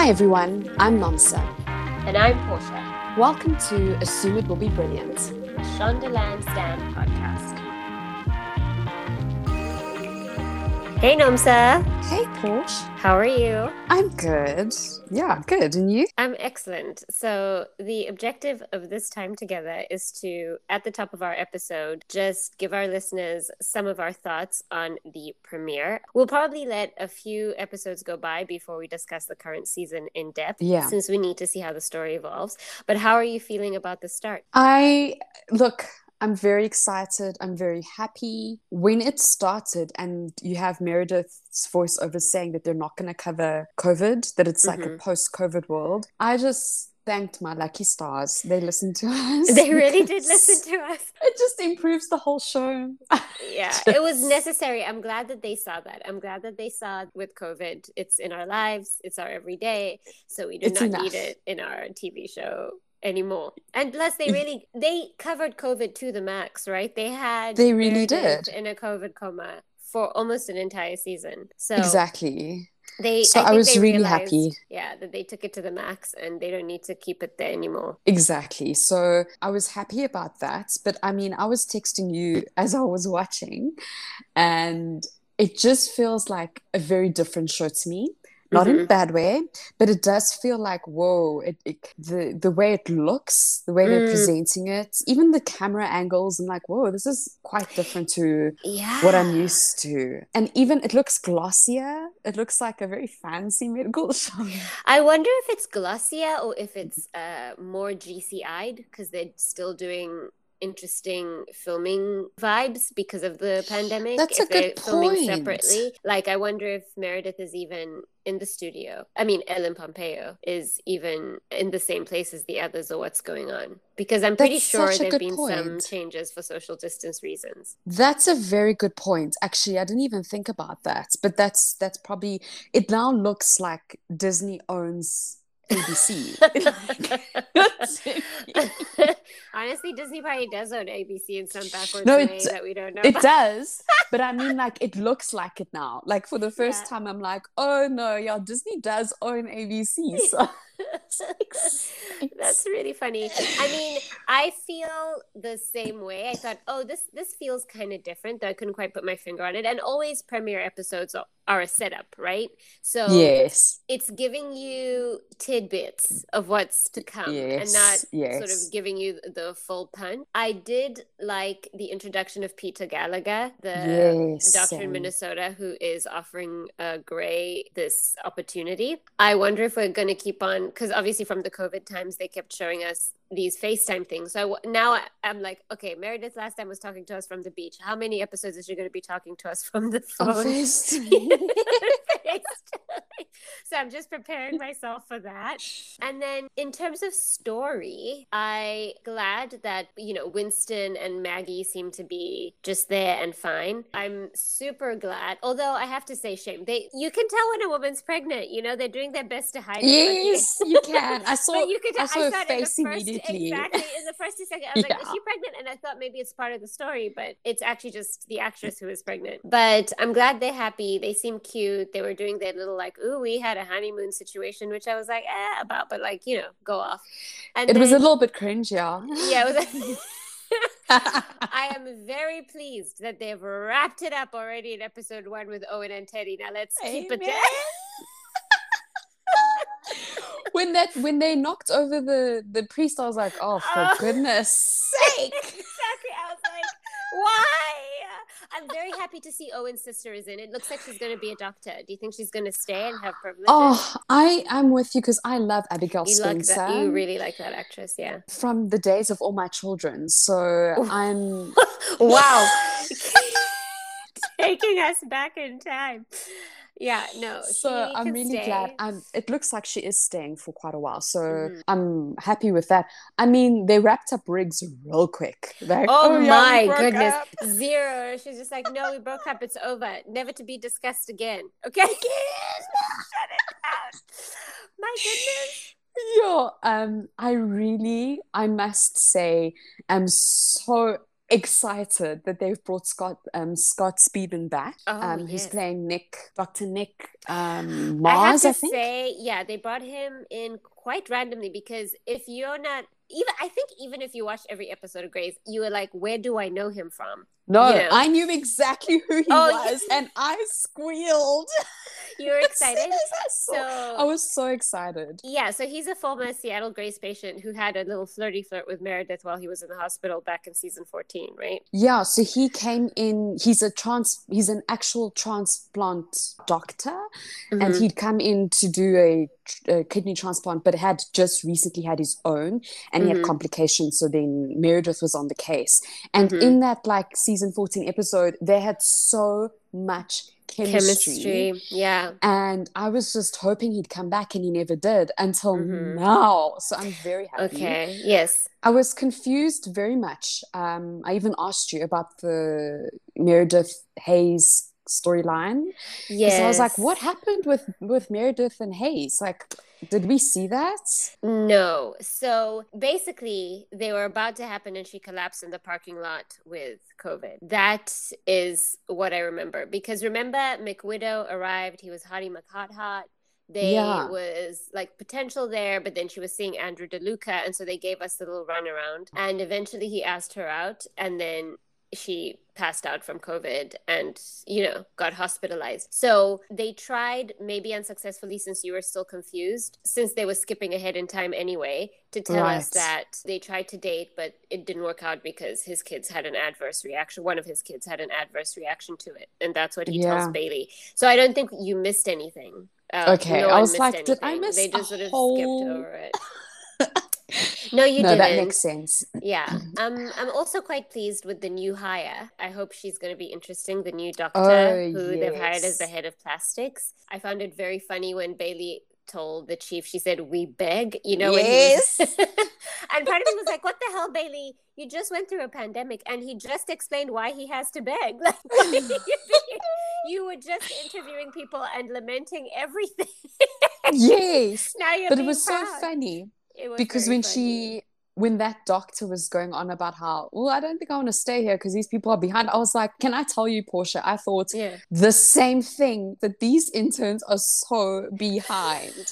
Hi everyone, I'm Nomsa. And I'm Portia, Welcome to Assume It Will Be Brilliant. a Shondaland Stand podcast. Hey Nomsa, Hey Portia. how are you? I'm good. Yeah, good. And you? I'm excellent. So, the objective of this time together is to, at the top of our episode, just give our listeners some of our thoughts on the premiere. We'll probably let a few episodes go by before we discuss the current season in depth, Yeah. since we need to see how the story evolves. But how are you feeling about the start? I look, I'm very excited. I'm very happy. When it started and you have Meredith's voiceover saying that they're not going to cover COVID, that it's like a Mhm. post COVID world, I just thanked my lucky stars. They listened to us. They really did listen to us. It just improves the whole show. Yeah, it was necessary. I'm glad that they saw that. I'm glad that they saw with COVID, it's in our lives, it's our everyday, so we do It's not enough. need it in our TV show anymore. And plus, they really they covered COVID to the max, right? They had They really did. in a COVID coma for almost an entire season. So Exactly. they, So I think was really realized, happy. Yeah, that they took it to the max, and they don't need to keep it there anymore. Exactly. So I was happy about that. But I mean, I was texting you as I was watching, and it just feels like a very different show to me. Not in a Mhm. bad way, but it does feel like, whoa, it, it the the way it looks, the way they're Mm. presenting it, even the camera angles, I'm like, whoa, this is quite different to Yeah, what I'm used to. And even it looks glossier. It looks like a very fancy medical show. I wonder if it's Glossier or if it's uh, more GCI'd because they're still doing interesting filming vibes because of the pandemic. That's if a good they're filming point. separately. Like, I wonder if Meredith is even in the studio. I mean, Ellen Pompeo is even in the same place as the others or what's going on. Because I'm pretty That's sure there have good been some changes for social distance reasons. That's a very good point. Actually, I didn't even think about that. But that's that's probably it now looks like Disney owns ABC. Honestly, Disney probably does own ABC in some backwards No, way that we don't know. It about. does, but I mean, like, it looks like it now. Like, for the first Yeah. time, I'm like, oh no, yeah, Disney does own ABC. So That's really funny. I mean, I feel the same way. I thought, oh, this this feels kind of different, though I couldn't quite put my finger on it. And always premiere episodes are, are a setup, right? So yes, it's giving you tidbits of what's to come and not Yes, sort of giving you the full punch. I did like the introduction of Peter Gallagher, the yes, doctor in. Minnesota who is offering uh, Gray this opportunity. I wonder if we're going to keep on, Um, because obviously from the COVID times, they kept showing us these FaceTime things. So I now I, I'm like, okay, Meredith last time was talking to us from the beach. How many episodes is she going to be talking to us from the On phone? FaceTime. FaceTime. so I'm just preparing myself for that. And then in terms of story, I glad that you know Winston and Maggie seem to be just there and fine. I'm super glad. Although I have to say, shame. They you can tell when a woman's pregnant. You know they're doing their best to hide it. you- Yes, you can. I saw. you could I I saw her saw the face first, immediately. Exactly. In the first two seconds, I was like, is she pregnant? And I thought maybe it's part of the story, but it's actually just the actress who is pregnant. But I'm glad they're happy. They seem cute. They were doing their little like, ooh, we had a honeymoon situation, which I was like, eh, about, but like, you know, go off. And It was a little bit cringe, yeah. yeah, it was I am very pleased that they've wrapped it up already in episode one with Owen and Teddy. Now let's keep it Amen. there. When that when they knocked over the the priest, I was like, oh, for Oh. goodness sake. exactly. I was like, why? I'm very happy to see Owen's sister is in. It looks like she's going to be a doctor. Do you think she's going to stay and have privileges? Oh, I am with you because I love Abigail you like Spencer that? You really like that actress, yeah. from the days of all my children. So I'm wow, taking us back in time. Yeah, no. so I'm really stay. glad. I'm. It looks like she is staying for quite a while, so Mhm. I'm happy with that. I mean, they wrapped up Riggs real quick. Like, Oh, we my goodness. up." Zero. She's just like, no, we broke up. It's over. Never to be discussed again. Okay. Shut it down. My goodness. Yeah, um, I really, I must say, am so excited that they've brought Scott, um, Scott Speedman back. Oh, um, who's yes. playing Nick, Dr. Nick um, I have to I, think. say, yeah, they brought him in quite randomly because if you're not even, I think even if you watched every episode of Grey's, you were like, where do I know him from? no, you know. I knew exactly who he Oh, was, and I squealed. You were excited. I So I was so excited. Yeah, so he's a former Seattle Grace patient who had a little flirty flirt with Meredith while he was in the hospital back in season 14, right? Yeah, so he came in. He's a trans. He's an actual transplant doctor, and Mhm. he'd come in to do a, a kidney transplant, but had just recently had his own, and he Mhm. had complications. So then Meredith was on the case, and Mhm. in that like season fourteen episode, they had so much chemistry. Chemistry. Yeah. And I was just hoping he'd come back, and he never did until Mhm. now. So I'm very happy. Okay. Yes. I was confused very much. Um, I even asked you about the Meredith Hayes storyline Yes. because I was like, "What happened with with Meredith and Hayes? Like, did we see that?" No. So basically, they were about to happen and she collapsed in the parking lot with COVID. That is what I remember. Because remember, McWidow arrived. He was Hottie McHot Hot. They Yeah. was like potential there, but then she was seeing Andrew DeLuca. And so they gave us a little runaround. And eventually he asked her out. And then she passed out from COVID and, you know, got hospitalized. So they tried, maybe unsuccessfully, since you were still confused, since they were skipping ahead in time anyway, to tell us that they tried to date, but it didn't work out because his kids had an adverse reaction. One of his kids had an adverse reaction to it. And that's what he Yeah. tells Bailey. So I don't think you missed anything. Uh, Okay, no I was like, did I anything. miss They just sort of whole- skipped over it. No, you no, didn't. that makes sense. Yeah. Um, I'm also quite pleased with the new hire. I hope she's going to be interesting. The new doctor Oh, who they've hired as the head of plastics. I found it very funny when Bailey told the chief, she said, We beg, you know, when was. and part of me was like, What the hell, Bailey? You just went through a pandemic and he just explained why he has to beg. Like, you were just interviewing people and lamenting everything. yes, now you're but it was so funny because when funny. she when that doctor was going on about how well i don't think i want to stay here because these people are behind i was like can i tell you portia i thought Yeah. the same thing that these interns are so behind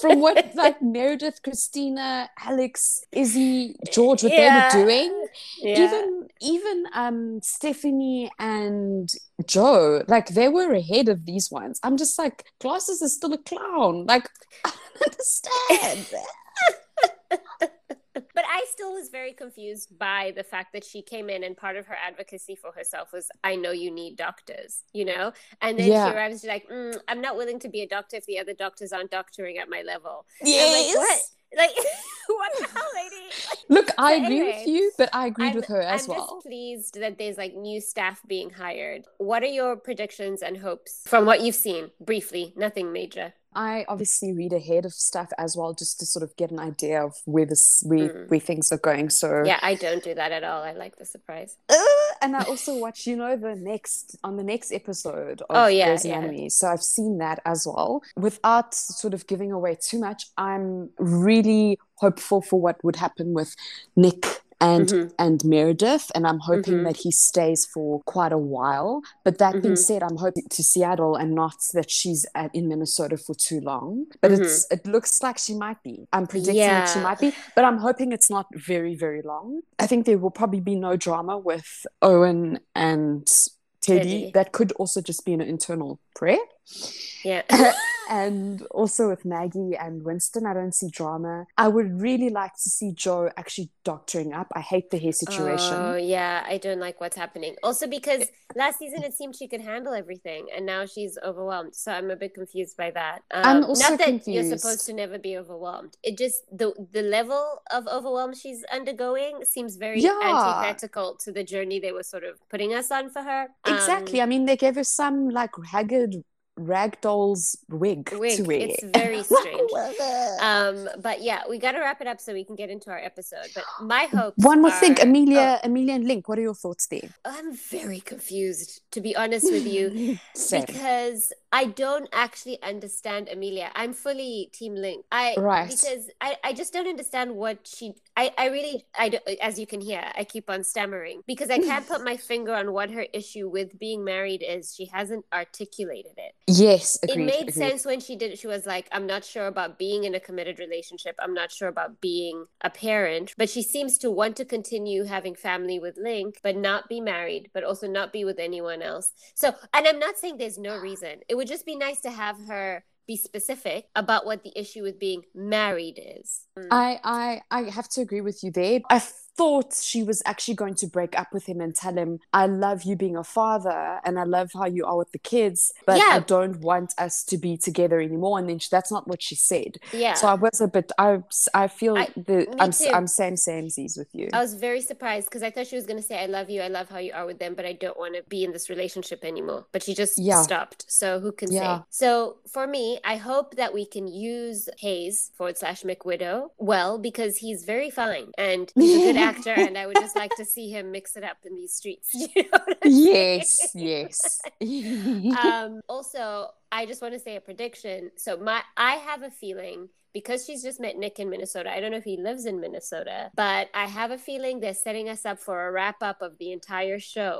from what like meredith cristina alex izzy george what Yeah. they were doing Yeah. even even um stephanie and jo like they were ahead of these ones i'm just like glasses is still a clown like i don't understand But I still was very confused by the fact that she came in and part of her advocacy for herself was, I know you need doctors, you know? And then Yeah. she arrives, she's like, mm, I'm not willing to be a doctor if the other doctors aren't doctoring at my level. I'm yes like, what? Like, what the hell, lady? Like, Look, I agree anyway, with you, but I agreed I'm, with her as I'm well. just pleased that there's like new staff being hired. What are your predictions and hopes from what you've seen? Briefly, nothing major. I obviously read ahead of stuff as well, just to sort of get an idea of where this where, Mm. where things are going. So Yeah, I don't do that at all. I like the surprise. Uh, and I also watch, you know, the next on the next episode of Oh, yeah, Grey's yeah. Anatomy. So I've seen that as well. Without sort of giving away too much, I'm really hopeful for what would happen with Nick and Mhm. and Meredith, and I'm hoping Mhm. that he stays for quite a while. But that being Mhm. said, I'm hoping to Seattle and not that she's at, in Minnesota for too long. But it's it looks like she might be. I'm predicting that she Mm-hmm. Might be, but I'm hoping it's not very very long. I think there will probably be no drama with Owen and Teddy. Teddy. That could also just be an internal prayer. Yeah. and also with Maggie and Winston, I don't see drama. I would really like to see Jo actually doctoring up. I hate the hair situation. Oh yeah, I don't like what's happening. Also because last season it seemed she could handle everything, and now she's overwhelmed. So I'm a bit confused by that. I'm Um, also not that you're supposed to never be overwhelmed. It just the the level of overwhelm she's undergoing seems very Yeah. antithetical to the journey they were sort of putting us on for her. Exactly. Um, I mean, they gave her some like haggard ragdoll's wig, wig. to wear. It's very strange. Um, but yeah, we got to wrap it up so we can get into our episode. But my hope. One more thing, are- Amelia, Amelia and Link. What are your thoughts there? Oh, I'm very confused, to be honest with you. Because I don't actually understand Amelia. I'm fully Team Link. I Right. because I, I just don't understand what she. I I really I don't, as you can hear I keep on stammering because I can't put my finger on what her issue with being married is. She hasn't articulated it. Yes, It made agreed. sense when she did it. She was like, I'm not sure about being in a committed relationship. I'm not sure about being a parent. But she seems to want to continue having family with Link, but not be married, but also not be with anyone else. So, and I'm not saying there's no reason. It would just be nice to have her be specific about what the issue with being married is. Mm. I, I I have to agree with you there. I thought she was actually going to break up with him and tell him, I love you being a father and I love how you are with the kids, but I don't want us to be together anymore. And then she, that's not what she said. yeah. So I was a bit I I feel I- the I'm too. I'm same samesies with you. I was very surprised because I thought she was going to say, I love you. I love how you are with them, but I don't want to be in this relationship anymore. But she just Yeah. stopped. So who can Yeah. say? So for me, I hope that we can use Hayes forward slash McWidow well because he's very fine and he's a good actor. And I would just like to see him mix it up in these streets. You know yes, saying? yes. um, also, I just want to say a prediction. So my, I have a feeling because she's just met Nick in Minnesota. I don't know if he lives in Minnesota, but I have a feeling they're setting us up for a wrap up of the entire show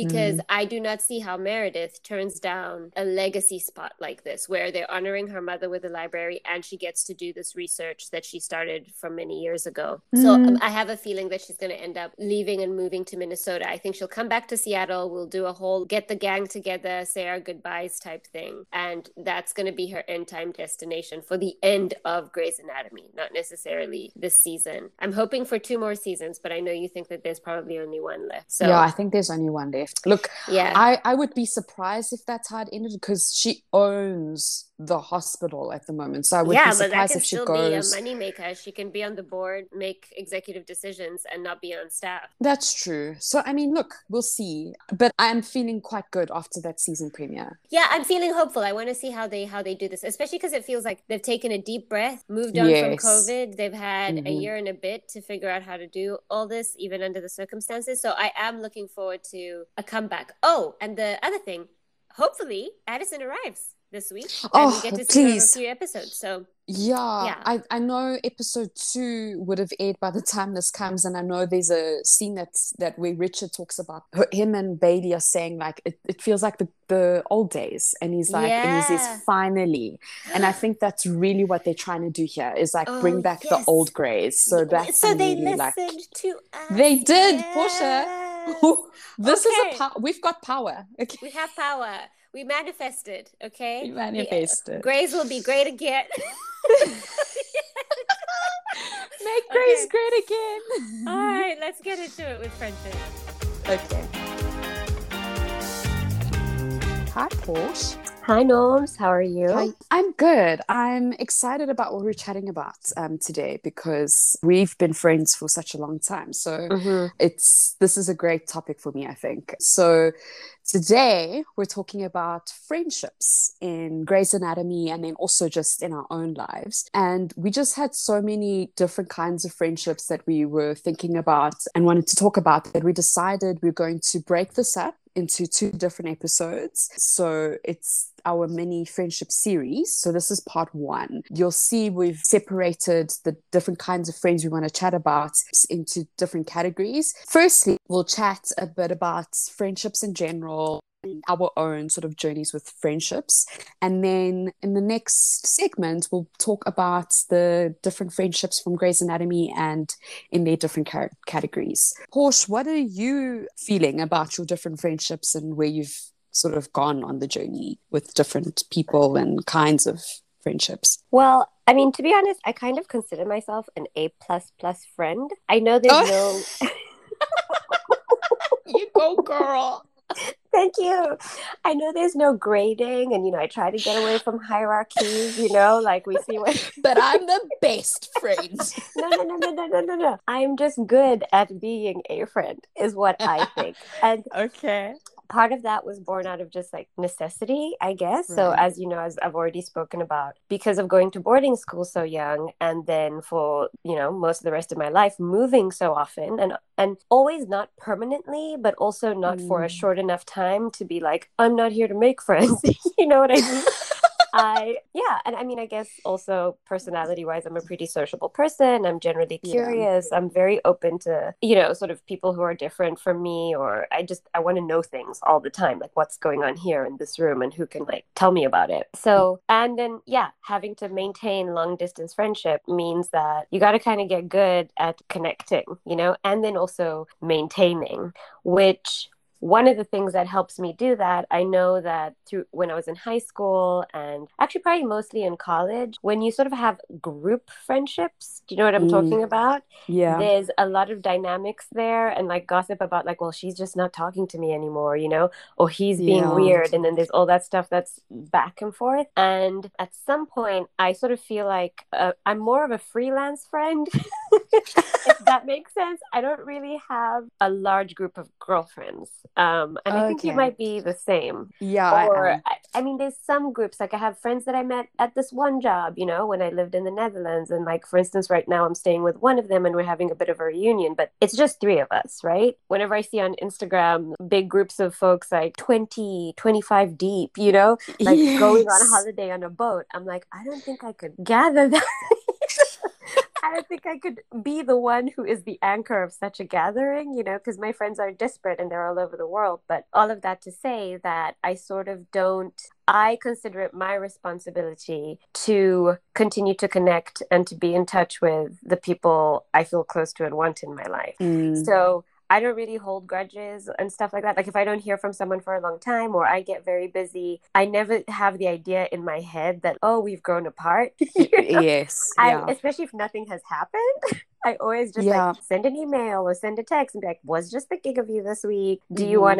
because Mhm. I do not see how Meredith turns down a legacy spot like this, where they're honoring her mother with a library and she gets to do this research that she started from many years ago. So Mm. um, I have a feeling that she's going to end up leaving and moving to Minnesota. I think she'll come back to Seattle. We'll do a whole get the gang together, say our goodbyes type thing. And that's going to be her end time destination for the end of Grey's Anatomy, not necessarily this season. I'm hoping for two more seasons, but I know you think that there's probably only one left. So yeah, I think there's only one left. Look, yeah. I, I would be surprised if that's how it ended because she owns the hospital at the moment. So I would yeah, be but that surprised can if she still goes. be a moneymaker. She can be on the board, make executive decisions, and not be on staff. That's true. So I mean, look, we'll see. But I'm feeling quite good after that season premiere. Yeah, I'm feeling hopeful. I want to see how they how they do this, especially because it feels like they've taken a deep breath, moved on from COVID. They've had a Mhm. year and a bit to figure out how to do all this, even under the circumstances. So I am looking forward to a comeback. Oh, and the other thing, hopefully Addison arrives this week, and we Oh, get to see for a please. few episodes. So Yeah, Yeah. I, I know episode two would have aired by the time this comes, and I know there's a scene that's that where Richard talks about him and Bailey are saying like it, it feels like the, the old days, and he's like and he says finally, and I think that's really what they're trying to do here is like Oh, bring back the old Grey's. So that's so they really listened like to us. They did, Portia. Yes. this is a power. We've got power. Okay, We have power. We manifested, okay? we manifested. Grey's will be great again. Make Okay. Grey's great again. All right, let's get into it with friendship. Okay. Hi, Portia. Hi, Norms. How are you? Hi. I'm good. I'm excited about what we're chatting about um, today because we've been friends for such a long time. So Mhm. it's this is a great topic for me, I think. So today we're talking about friendships in Grey's Anatomy and then also just in our own lives. And we just had so many different kinds of friendships that we were thinking about and wanted to talk about that we decided we're going to break this up into two different episodes. So it's our mini friendship series. So this is part one. You'll see we've separated the different kinds of friends we want to chat about into different categories. Firstly, we'll chat a bit about friendships in general. Our own sort of journeys with friendships. And then in the next segment, we'll talk about the different friendships from Grey's Anatomy and in their different ca- categories. Portia, what are you feeling about your different friendships and where you've sort of gone on the journey with different people and kinds of friendships? Well, I mean, to be honest, I kind of consider myself an A plus plus friend. I know there's Oh. no. You go, girl. Thank you. I know there's no grading, and you know, I try to get away from hierarchies. You know, like we see what. But I'm the best friend. no, no, no, no, no, no, no, no. I'm just good at being a friend, is what I think. And Okay. Part of that was born out of just like necessity, I guess. Right. So, as you know, as I've already spoken about, because of going to boarding school so young, and then for you know most of the rest of my life moving so often, and and always not permanently, but also not mm. for a mm. short enough time to be like, I'm not here to make friends. you know what I mean? I yeah, and I mean, I guess also personality wise, I'm a pretty sociable person. I'm generally curious. Yeah. I'm very open to you know sort of people who are different from me, or I just I want to know things all the time, like what's going on here in this room and who can like tell me about it. So and then yeah, having to maintain long distance friendship means that you got to kind of get good at connecting, you know, and then also maintaining, which one of the things that helps me do that, I know that through when I was in high school and actually probably mostly in college, when you sort of have group friendships, do you know what I'm mm. talking about? Yeah. There's a lot of dynamics there and like gossip about like, well, she's just not talking to me anymore, you know, or he's being yeah. weird. And then there's all that stuff that's back and forth. And at some point, I sort of feel like uh, I'm more of a freelance friend, if that makes sense. I don't really have a large group of girlfriends. Um, and I think you might be the same. Yeah. Or, I, I, mean, there's some groups, like I have friends that I met at this one job, you know, when I lived in the Netherlands. And like, for instance, right now I'm staying with one of them and we're having a bit of a reunion, but it's just three of us, right? Whenever I see on Instagram big groups of folks like 20, 25 deep, you know, like yes. going on a holiday on a boat, I'm like, I don't think I could gather that. I don't think I could be the one who is the anchor of such a gathering, you know, because my friends are disparate and they're all over the world. But all of that to say that I sort of don't, I consider it my responsibility to continue to connect and to be in touch with the people I feel close to and want in my life. Mm. So I don't really hold grudges and stuff like that. Like if I don't hear from someone for a long time or I get very busy, I never have the idea in my head that oh we've grown apart. you know? Yes. Yeah. I, especially if nothing has happened. I always just yeah. like send an email or send a text and be like, was just thinking of you this week. Do you mm-hmm. want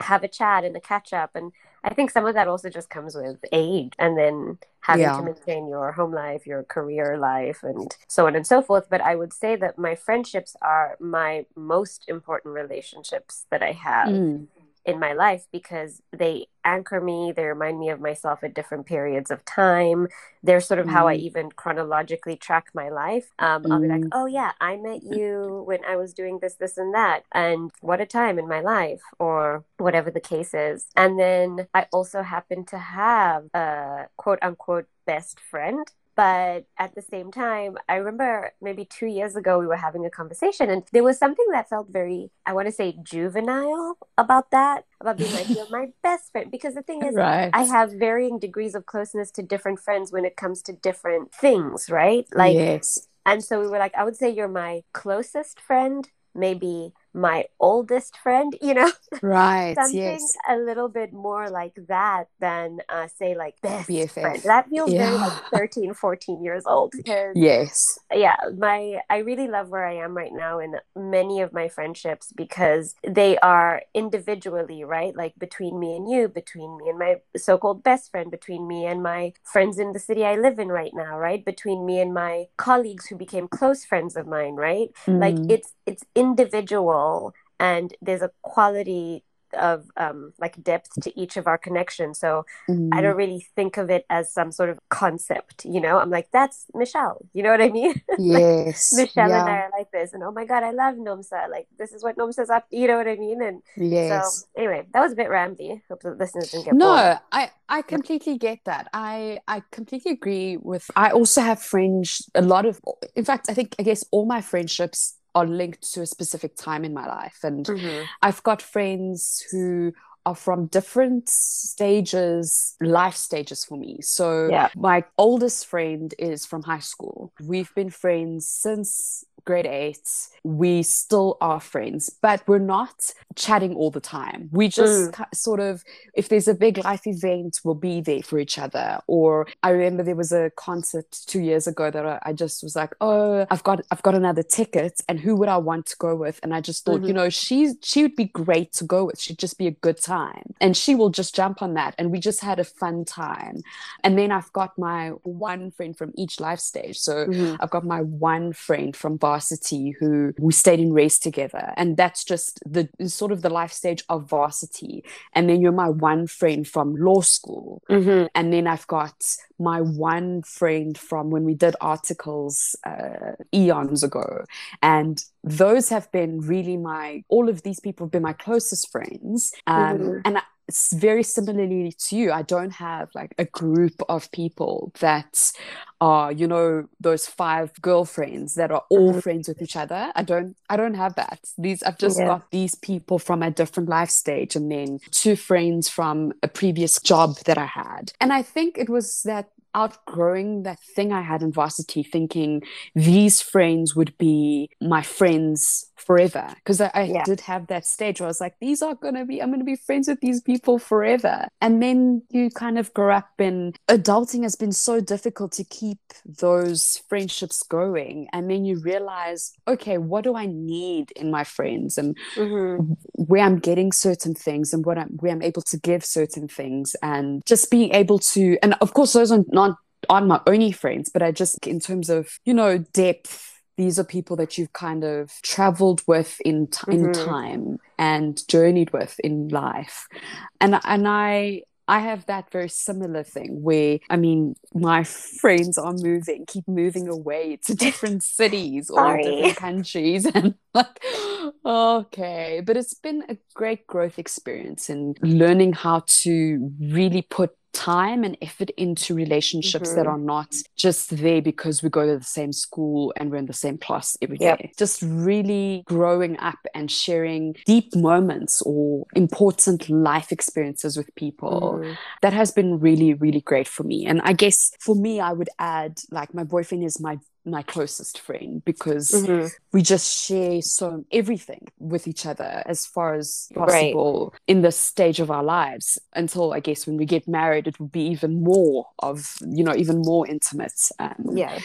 to have a chat and a catch up? And I think some of that also just comes with age and then having yeah. to maintain your home life, your career life, and so on and so forth. But I would say that my friendships are my most important relationships that I have. Mm in my life because they anchor me they remind me of myself at different periods of time they're sort of mm. how i mm. even chronologically track my life um, mm. i'll be like mm. oh yeah i met you when i was doing this this and that and what a time in my life or whatever the case is and then i also happen to have a quote unquote best friend but at the same time, I remember maybe two years ago we were having a conversation, and there was something that felt very, I want to say, juvenile about that, about being like, you're my best friend. Because the thing is, right. I have varying degrees of closeness to different friends when it comes to different things, right? Like, yes. And so we were like, I would say you're my closest friend, maybe my oldest friend, you know? Right. Something yes. a little bit more like that than uh, say like best BFF. friend. That feels yeah. very like 13, 14 years old. Yes. Yeah. My I really love where I am right now in many of my friendships because they are individually, right? Like between me and you, between me and my so-called best friend, between me and my friends in the city I live in right now, right? Between me and my colleagues who became close friends of mine, right? Mm. Like it's it's individual and there's a quality of um, like depth to each of our connections. So mm. I don't really think of it as some sort of concept, you know. I'm like, that's Michelle. You know what I mean? Yes. like, Michelle yeah. and I are like this, and oh my god, I love Nomsa. Like this is what Nomsa's up. You know what I mean? And yes. So anyway, that was a bit rambly. Hope the listeners didn't get no. Bored. I I completely get that. I I completely agree with. I also have friends. A lot of, in fact, I think I guess all my friendships are linked to a specific time in my life. And mm-hmm. I've got friends who are from different stages, life stages for me. So yeah. my oldest friend is from high school. We've been friends since grade eight, we still are friends, but we're not chatting all the time. We just mm. sort of, if there's a big life event, we'll be there for each other. Or I remember there was a concert two years ago that I just was like, oh, I've got, I've got another ticket, and who would I want to go with? And I just thought, mm-hmm. you know, she's she would be great to go with. She'd just be a good time, and she will just jump on that. And we just had a fun time. And then I've got my one friend from each life stage. So mm-hmm. I've got my one friend from varsity who we stayed in race together. And that's just the sort of the life stage of varsity. And then you're my one friend from law school. Mm-hmm. And then I've got my one friend from when we did articles uh, eons ago. And those have been really my, all of these people have been my closest friends. Um, mm-hmm. And I, it's very similarly to you. I don't have like a group of people that are, you know, those five girlfriends that are all mm-hmm. friends with each other. I don't I don't have that. These I've just yeah. got these people from a different life stage and then two friends from a previous job that I had. And I think it was that outgrowing that thing I had in varsity, thinking these friends would be my friends forever. Because I, I yeah. did have that stage where I was like, these are going to be, I'm going to be friends with these people forever. And then you kind of grow up and adulting has been so difficult to keep those friendships going. And then you realize, okay, what do I need in my friends and mm-hmm. where I'm getting certain things and what I'm, where I'm able to give certain things and just being able to, and of course, those are not aren't my only friends, but I just, in terms of, you know, depth these are people that you've kind of traveled with in t- mm-hmm. in time and journeyed with in life and and i I have that very similar thing where, I mean, my friends are moving, keep moving away to different cities or different countries. And like, okay. But it's been a great growth experience in learning how to really put time and effort into relationships mm-hmm. that are not just there because we go to the same school and we're in the same class every day. Yep. Just really growing up and sharing deep moments or important life experiences with people. Mm. That has been really, really great for me. And I guess for me, I would add like my boyfriend is my my closest friend because mm-hmm. we just share so everything with each other as far as possible right. in this stage of our lives until i guess when we get married it will be even more of you know even more intimate. Um, yeah.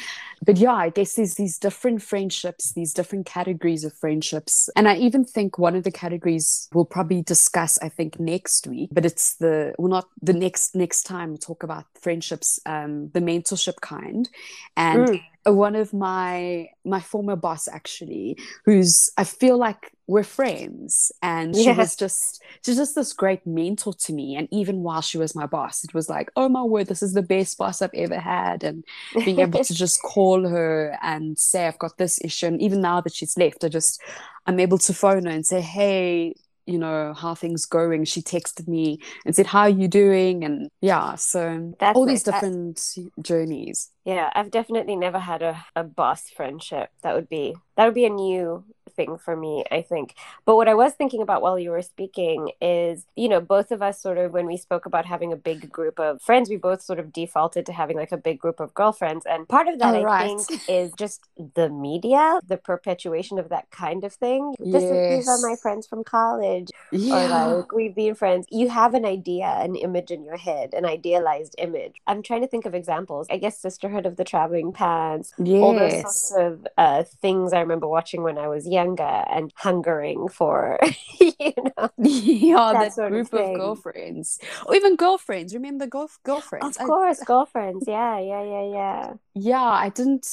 but yeah i guess there's these different friendships these different categories of friendships. And i even think one of the categories we'll probably discuss i think next week but it's the well not the next next time we talk about friendships um the mentorship kind. And mm one of my my former boss actually who's i feel like we're friends. And she was just she's just this great mentor to me. And even while she was my boss it was like oh my word this is the best boss i've ever had. And being able to just call her and say i've got this issue. And even now that she's left i just i'm able to phone her and say hey you know how things going? She texted me and said how are you doing? And yeah so That's all these different journeys yeah i've definitely never had a, a boss friendship that would be that would be a new thing for me, I think. But what I was thinking about while you were speaking is, you know, both of us sort of, when we spoke about having a big group of friends, we both sort of defaulted to having like a big group of girlfriends. And part of that, oh, I right. think, is just the media, the perpetuation of that kind of thing. This yes. is, these are my friends from college. Yeah. Or like, we've been friends. You have an idea, an image in your head, an idealized image. I'm trying to think of examples. I guess Sisterhood of the Traveling Pants, yes. all those sorts of uh, things I remember watching when I was younger and hungering for, you know, yeah, that, that group of, of, girlfriends, or even girlfriends. Remember golf girlfriends? Of course, I, girlfriends. Yeah, yeah, yeah, yeah. Yeah, I didn't,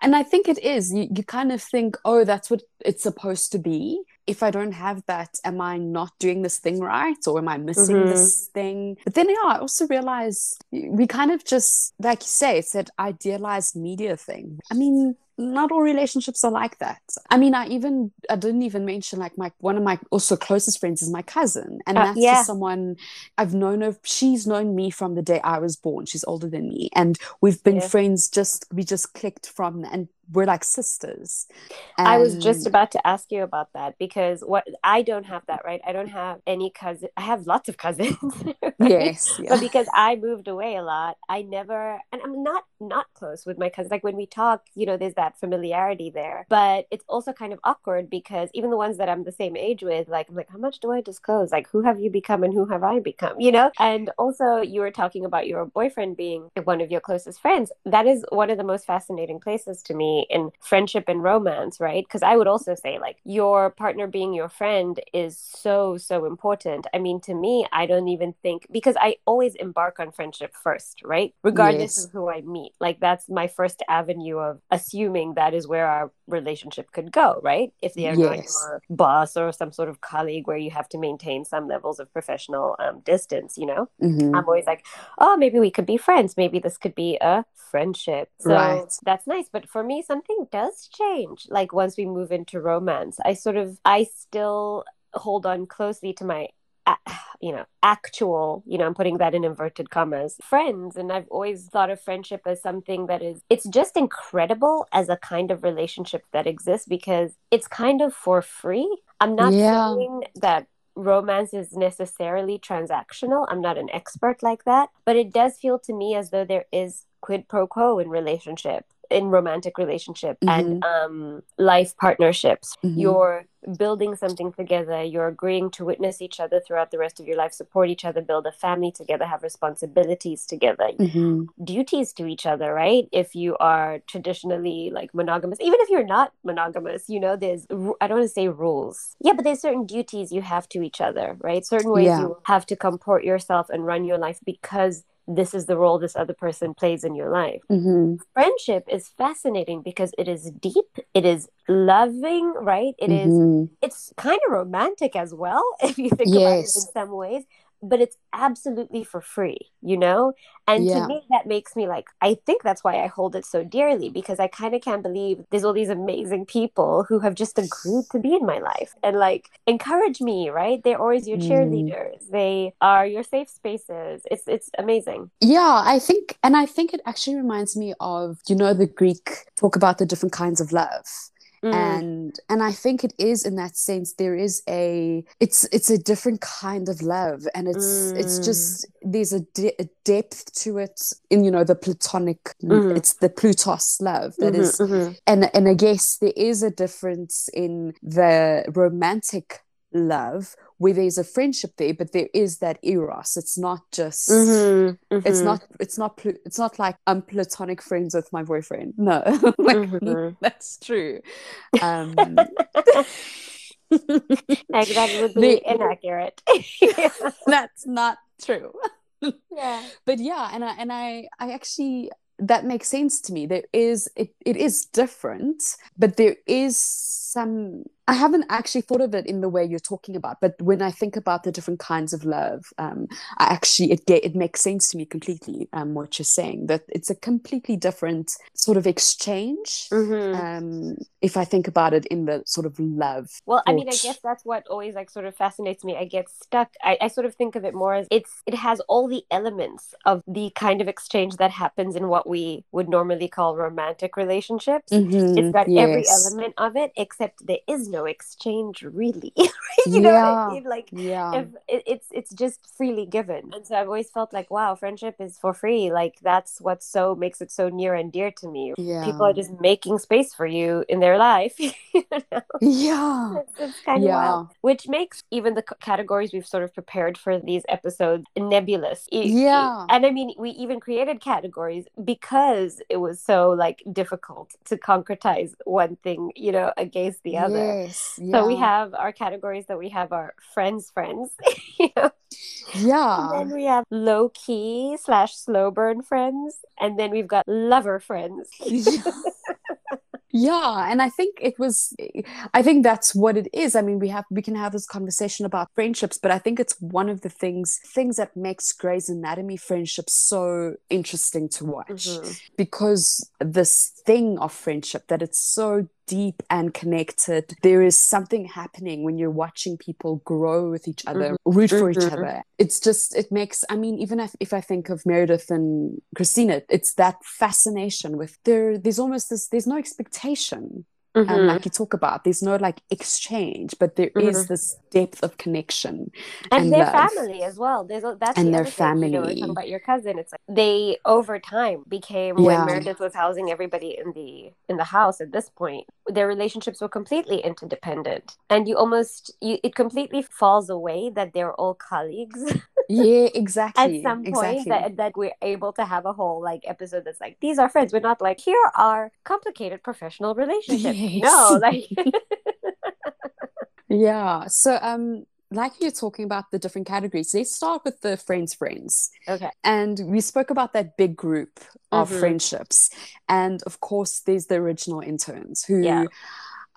and I think it is. You you kind of think, oh, that's what it's supposed to be. If I don't have that, am I not doing this thing right, or am I missing mm-hmm. this thing? But then, yeah, I also realized we kind of just, like you say, it's that idealized media thing. I mean, not all relationships are like that. I mean, I even I didn't even mention like my one of my also closest friends is my cousin, and uh, that's yeah. someone I've known her. She's known me from the day I was born. She's older than me, and we've been yeah. friends. Just we just clicked from and we're like sisters. And... I was just about to ask you about that because what I don't have that right. I don't have any cousin. I have lots of cousins. right? Yes, yeah. but because I moved away a lot, I never and I'm not not close with my cousins. Like when we talk, you know, there's that familiarity there. But it's also kind of awkward because even the ones that I'm the same age with, like I'm like, how much do I disclose? Like who have you become and who have I become? You know. And also, you were talking about your boyfriend being one of your closest friends. That is one of the most fascinating places to me in friendship and romance, right? Because I would also say, like, your partner being your friend is so, so important. I mean, to me, I don't even think because I always embark on friendship first, right? Regardless yes. of who I meet. Like, that's my first avenue of assuming assuming that is where our relationship could go, right? If they are yes. not your boss or some sort of colleague where you have to maintain some levels of professional um, distance, you know? Mm-hmm. I'm always like, oh, maybe we could be friends. Maybe this could be a friendship. So right. that's nice. But for me, something does change. Like once we move into romance, I sort of, I still hold on closely to my you know, actual, you know, I'm putting that in inverted commas, friends. And I've always thought of friendship as something that is, it's just incredible as a kind of relationship that exists because it's kind of for free. I'm not yeah. saying that romance is necessarily transactional. I'm not an expert like that, but it does feel to me as though there is quid pro quo in relationship in romantic relationship mm-hmm. and um, life partnerships. Mm-hmm. You're building something together. You're agreeing to witness each other throughout the rest of your life, support each other, build a family together, have responsibilities together, mm-hmm. duties to each other, right? If you are traditionally like monogamous, even if you're not monogamous, you know, there's, I don't want to say rules. Yeah, but there's certain duties you have to each other, right? Certain ways yeah. you have to comport yourself and run your life because this is the role this other person plays in your life. Mm-hmm. Friendship is fascinating because it is deep, it is loving, right? It mm-hmm. is. it's kind of romantic as well, if you think yes. about it in some ways but it's absolutely for free, you know? And yeah. to me, that makes me like, I think that's why I hold it so dearly because I kind of can't believe there's all these amazing people who have just agreed to be in my life and like encourage me, right? They're always your mm. cheerleaders. Mm. They are your safe spaces. It's it's amazing. Yeah, I think and I think it actually reminds me of, you know, the Greek talk about the different kinds of love Mm. and and i think it is in that sense there is a it's it's a different kind of love and it's mm. it's just there's a, de- a, depth to it in you know the platonic mm. it's the plutos love that mm-hmm, is, mm-hmm. and and i guess there is a difference in the romantic love where there's a friendship there but there is that eros. It's not just mm-hmm, mm-hmm. it's not it's not it's not like i'm platonic friends with my boyfriend. No like mm-hmm. that's true. Um like that would be the, inaccurate. that's not true. Yeah. But yeah and i and i i actually that makes sense to me. There is it, it is different but there is some I haven't actually thought of it in the way you're talking about, but when I think about the different kinds of love, um, I actually it it makes sense to me completely. Um, what you're saying that it's a completely different sort of exchange. Mm-hmm. Um, if I think about it in the sort of love. Well, I mean, I guess that's what always like sort of fascinates me. I get stuck. I, I sort of think of it more as it's it has all the elements of the kind of exchange that happens in what we would normally call romantic relationships. Mm-hmm. It's got yes. every element of it, except there is no no exchange really. You yeah. know I mean? like yeah. if it, it's it's just freely given. And so i've always felt like wow friendship is for free. Like that's what so makes it so near and dear to me. Yeah. people are just making space for you in their life you know? yeah. It's, it's kind of yeah. wild. Which makes even the categories we've sort of prepared for these episodes nebulous. Yeah. and i mean we even created categories because it was so like difficult to concretize one thing you know against the other Yeah. So we have our categories that we have our friends, friends. you know? Yeah. And then we have low key slash slow burn friends. And then we've got lover friends. yeah and i think it was i think that's what it is i mean we have we can have this conversation about friendships but i think it's one of the things things that makes Grey's Anatomy friendships so interesting to watch mm-hmm. because this thing of friendship that it's so deep and connected. There is something happening when you're watching people grow with each other, mm-hmm. root for mm-hmm. each other. It's just, it makes, I mean, even if, if I think of Meredith and Cristina, it's that fascination with there, there's almost this, there's no expectation mm-hmm. and like you talk about there's no like exchange but there mm-hmm. is this depth of connection and, and their love. family as well there's a, that's and the their family thing, you know, about your cousin it's like they over time became yeah. when meredith was housing everybody in the in the house at this point their relationships were completely interdependent and you almost you, it completely falls away that they're all colleagues yeah exactly at some point exactly. that, that we're able to have a whole like episode that's like these are friends we're not like here are complicated professional relationships yes. no like yeah so um like you're talking about the different categories, let's start with the friends' friends. Okay. And we spoke about that big group of Mhm. friendships. And of course, there's the original interns who Yeah.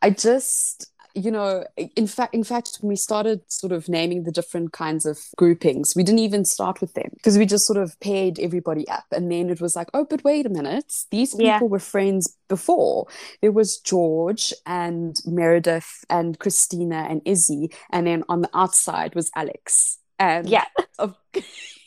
I just you know in fact in fact when we started sort of naming the different kinds of groupings. We didn't even start with them because we just sort of paired everybody up. And then it was like oh but wait a minute. These people Yeah. were friends before. There was george and meredith and cristina and izzy. And then on the outside was alex. And Yeah. of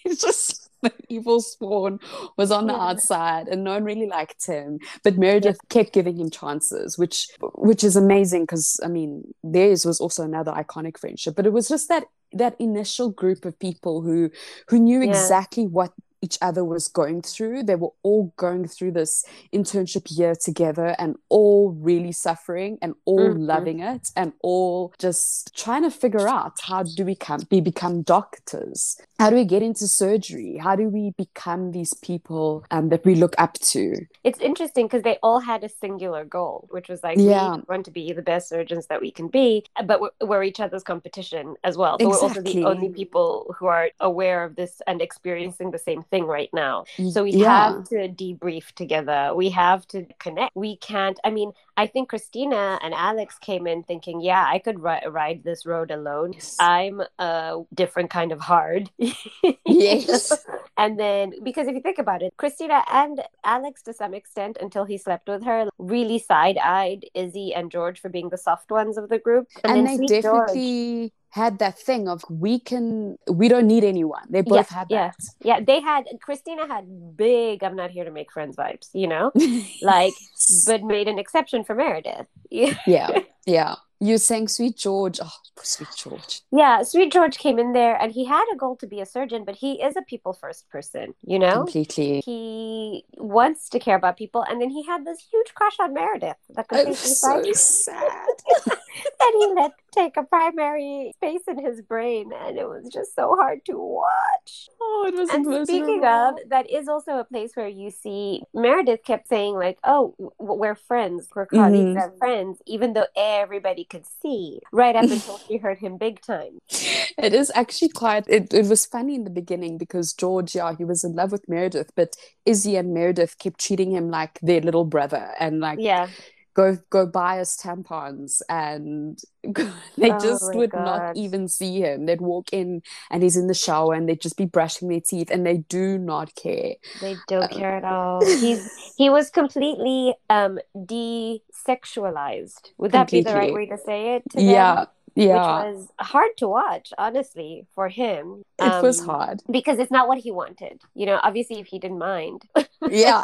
it's just the evil spawn was on the outside and no one really liked him. But meredith kept giving him chances which which is amazing because i mean theirs was also another iconic friendship. But it was just that that initial group of people who who knew Yeah. exactly what each other was going through they were all going through this internship year together and all really suffering and all Mhm. loving it and all just trying to figure out how do we come we become doctors how do we get into surgery how do we become these people um, that we look up to It's interesting because they all had a singular goal, which was like, Yeah. we want to be the best surgeons that we can be, but we're, we're each other's competition as well. But we're also the only people who are aware of this and experiencing the same thing right now. So we yeah have to debrief together. We have to connect. We can't. I mean, I think Cristina and Alex came in thinking, yeah, I could ri- ride this road alone. Yes. I'm a different kind of hard. Yes. and then, because if you think about it, Cristina and Alex, to some extent, until he slept with her, really side eyed Izzy and George for being the soft ones of the group. and, then they Sweet George- definitely had that thing of we can we don't need anyone. They both had that. yeah, they had, Cristina had big, I'm not here to make friends vibes, you know? Like, but made an exception for Meredith. Yeah. yeah you're saying sweet george oh sweet george. Yeah, Sweet George came in there and he had a goal to be a surgeon, but he is a people first person, you know? completely. He wants to care about people, and then he had this huge crush on Meredith that completely so sad that he let take a primary space in his brain, and it was just so hard to watch. oh it was And speaking of, that is also a place where you see Meredith kept saying like, "Oh, we're friends, we're colleagues Mhm. and friends," even though everybody could see right up until she hurt him big time. it is actually quite it, it was funny in the beginning because george yeah he was in love with meredith but izzy and meredith kept treating him like their little brother and like Yeah, go go buy us tampons and they Oh just would God. not even see him they'd walk in and he's in the shower and they'd just be brushing their teeth and they do not care they don't Uh, care at all. He's he was completely um desexualized. Would that be the right way to say it? To them? yeah yeah Which was hard to watch, honestly, for him. it was Um, hard because it's not what he wanted. You know, obviously, if he didn't mind, yeah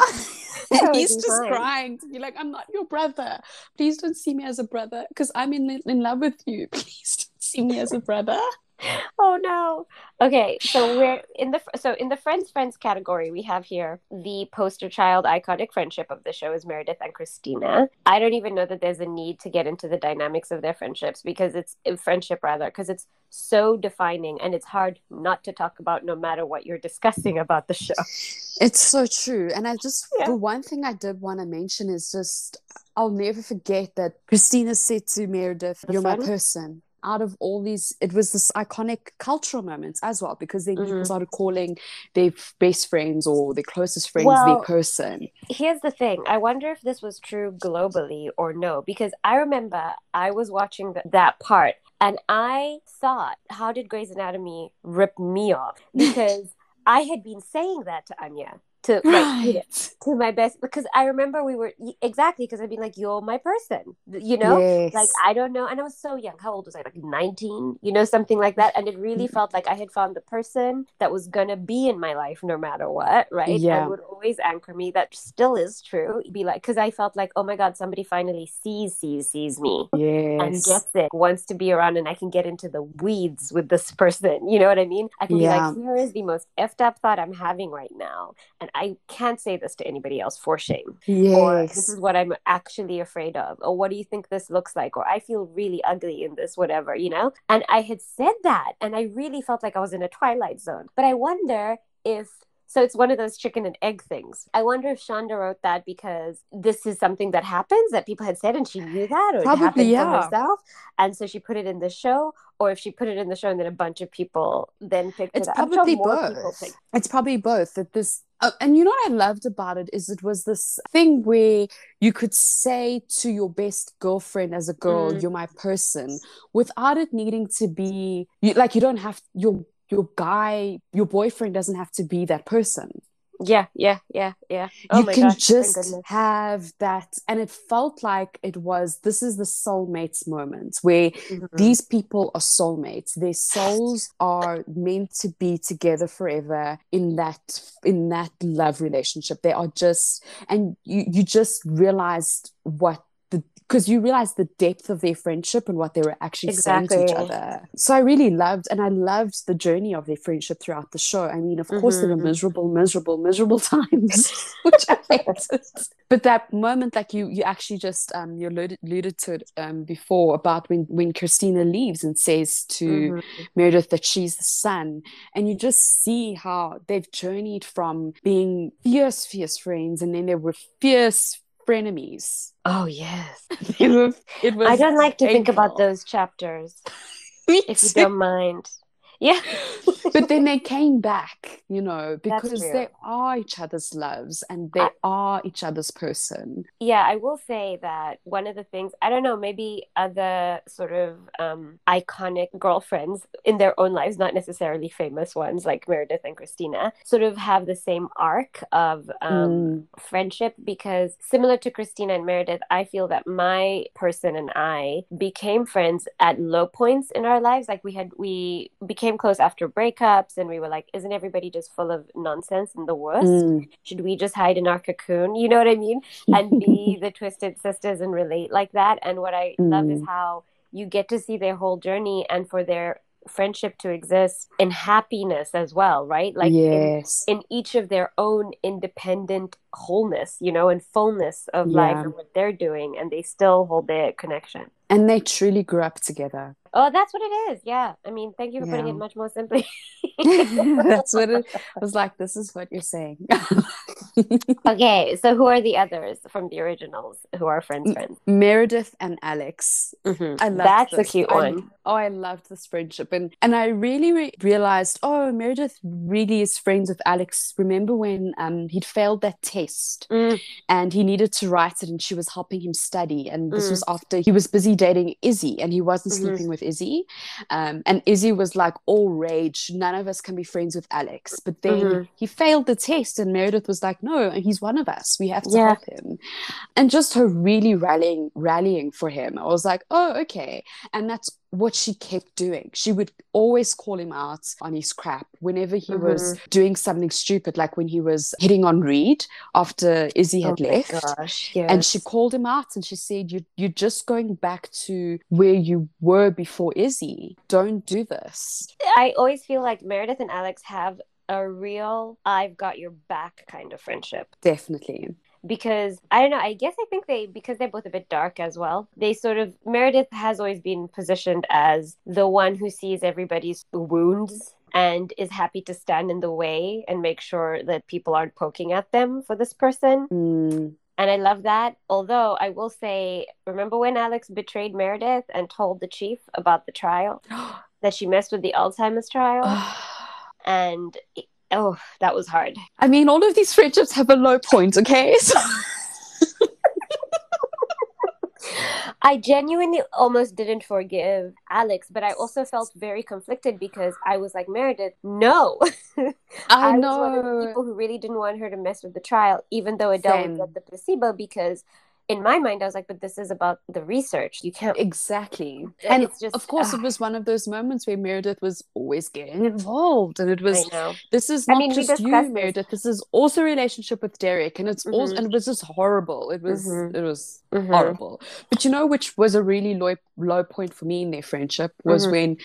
and he's just fine. crying to be like i'm not your brother. Please don't see me as a brother because i'm in, in love with you. Please don't see me as a brother oh no. Okay, so we're in the so in the friends friends category, we have here the poster child iconic friendship of the show is Meredith and Cristina. I don't even know that there's a need to get into the dynamics of their friendships because it's friendship rather because it's so defining and it's hard not to talk about no matter what you're discussing about the show. It's so true. And I just, Yeah. the one thing I did want to mention is just, I'll never forget that Cristina said to Meredith, The You're my person. Out of all these, it was this iconic cultural moments as well, because then people Mhm. started calling their best friends or their closest friends Well, their person. Here's the thing. I wonder if this was true globally or no, because I remember I was watching th- that part and I thought, how did Grey's Anatomy rip me off? Because I had been saying that to Anya. To like Right. to my best because I remember we were exactly because I'd been like you're my person you know Yes. like I don't know and I was so young how old was I like 19 you know something like that and it really Mm. felt like I had found the person that was gonna be in my life no matter what right Yeah. and would always anchor me that still is true be like because I felt like oh my god somebody finally sees sees sees me yes and gets it wants to be around and I can get into the weeds with this person you know what I mean I can be like here is the most effed up thought I'm having right now and I can't say this to anybody else for shame or this is what I'm actually afraid of, or what do you think this looks like, or I feel really ugly in this, whatever, you know? And I had said that, and I really felt like I was in a twilight zone. But I wonder if So it's one of those chicken and egg things. I wonder if Shonda wrote that because this is something that happens that people had said and she knew that, or Probably, it happened yeah. herself. And so she put it in the show, or if she put it in the show and then a bunch of people then picked it's it up. Probably both. It's probably both. That this uh, and you know what I loved about it is it was this thing where you could say to your best girlfriend as a girl, mm. "You're my person," without it needing to be you, like you don't have your your guy, your boyfriend doesn't have to be that person. Yeah, yeah, yeah, yeah. Oh you can gosh, just have that. And it felt like it was this is the soulmates moment where mm-hmm. these people are soulmates. Their souls are meant to be together forever in that in that love relationship. They are just and you you just realized what because you realize the depth of their friendship and what they were actually exactly. saying to each other. So I really loved, and I loved the journey of their friendship throughout the show. I mean, of mm-hmm. course, there were mm-hmm. miserable, miserable, miserable times, which I hated. But that moment, like you, you actually just um, you alluded, alluded to it um, before about when when Cristina leaves and says to mm-hmm. Meredith that she's the sun, and you just see how they've journeyed from being fierce, fierce friends, and then they were fierce frenemies. Oh yes, it was. It was. I don't like to think about those chapters. if you don't mind. Yeah. but then they came back, you know, because they are each other's loves and they I, are each other's person. Yeah, I will say that one of the things, I don't know, maybe other sort of um, iconic girlfriends in their own lives, not necessarily famous ones like Meredith and Cristina, sort of have the same arc of um, mm. friendship because similar to Cristina and Meredith, I feel that my person and I became friends at low points in our lives. Like we had, we became became close after breakups and we were like isn't everybody just full of nonsense and the worst mm. should we just hide in our cocoon you know what i mean and be the twisted sisters and relate like that and what i mm. love is mm. how you get to see their whole journey and for their friendship to exist in happiness as well right like yes. in, in each of their own independent wholeness you know and fullness of yeah. life and what they're doing and they still hold their connection and they truly grew up together Oh, that's what it is. Yeah. I mean, thank you for yeah. putting it much more simply. that's what it was like. This is what you're saying. okay. So, who are the others from the originals who are friends? Friends Meredith and Alex. Mm-hmm. I love that's this. a cute one. Oh, I loved this friendship, and and I really re- realized, oh, Meredith really is friends with Alex. Remember when um he'd failed that test, mm. and he needed to write it, and she was helping him study, and this mm. was after he was busy dating Izzy, and he wasn't mm-hmm. sleeping with Izzy. Um, and Izzy was like all rage. None of us can be friends with Alex. But then mm-hmm. he failed the test, and Meredith was like, no, he's one of us. We have to yeah. help him. And just her really rallying, rallying for him. I was like, oh, okay. And that's what she kept doing. She would always call him out on his crap whenever he mm-hmm. was doing something stupid, like when he was hitting on Reed after Izzy had oh left. Gosh, yes. And she called him out and she said, you, You're just going back to where you were before Izzy. Don't do this. I always feel like Meredith and Alex have a real I've got your back kind of friendship. Definitely because I don't know. I guess I think they because they're both a bit dark as well. They sort of Meredith has always been positioned as the one who sees everybody's wounds and is happy to stand in the way and make sure that people aren't poking at them for this person. Mm. And I love that. Although I will say, remember when Alex betrayed Meredith and told the chief about the trial that she messed with the Alzheimer's trial? and oh, that was hard. I mean, all of these friendships have a low point, okay? So... I genuinely almost didn't forgive Alex, but I also felt very conflicted because I was like, Meredith, no. I, I know. was one of the people who really didn't want her to mess with the trial, even though Adele Same. would get the placebo because in my mind, I was like, but this is about the research. You can't exactly. And it's just, of course, uh, it was one of those moments where Meredith was always getting involved, and it was. This is not I mean, just you, this. Meredith. This is also a relationship with Derek, and it's mm-hmm. also, and it was just horrible. It was, mm-hmm. it was mm-hmm. horrible. But you know, which was a really low low point for me in their friendship was mm-hmm. when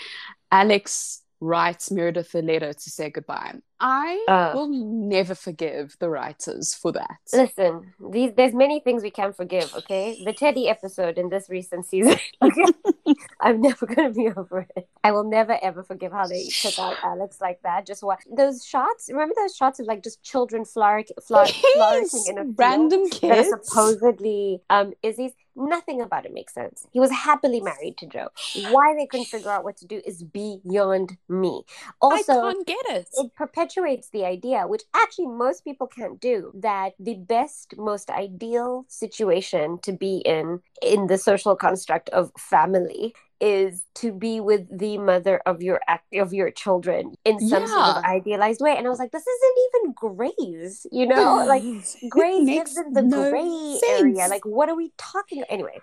Alex writes Meredith a letter to say goodbye. I uh, will never forgive the writers for that. Listen, these there's many things we can forgive. Okay, the Teddy episode in this recent season. I'm never gonna be over it. I will never ever forgive how they took out Alex like that. Just what those shots. Remember those shots of like just children flourish, flourishing in a random kids that supposedly um Izzy's Nothing about it makes sense. He was happily married to Jo. Why they couldn't figure out what to do is beyond me. Also, I can't get it. It perpetuates the idea, which actually most people can't do, that the best, most ideal situation to be in in the social construct of family is to be with the mother of your of your children in some yeah. sort of idealized way. And I was like, this isn't even Grey's, you know, like Grey's lives in the no gray sense. area. Like, what are we talking? Anyway,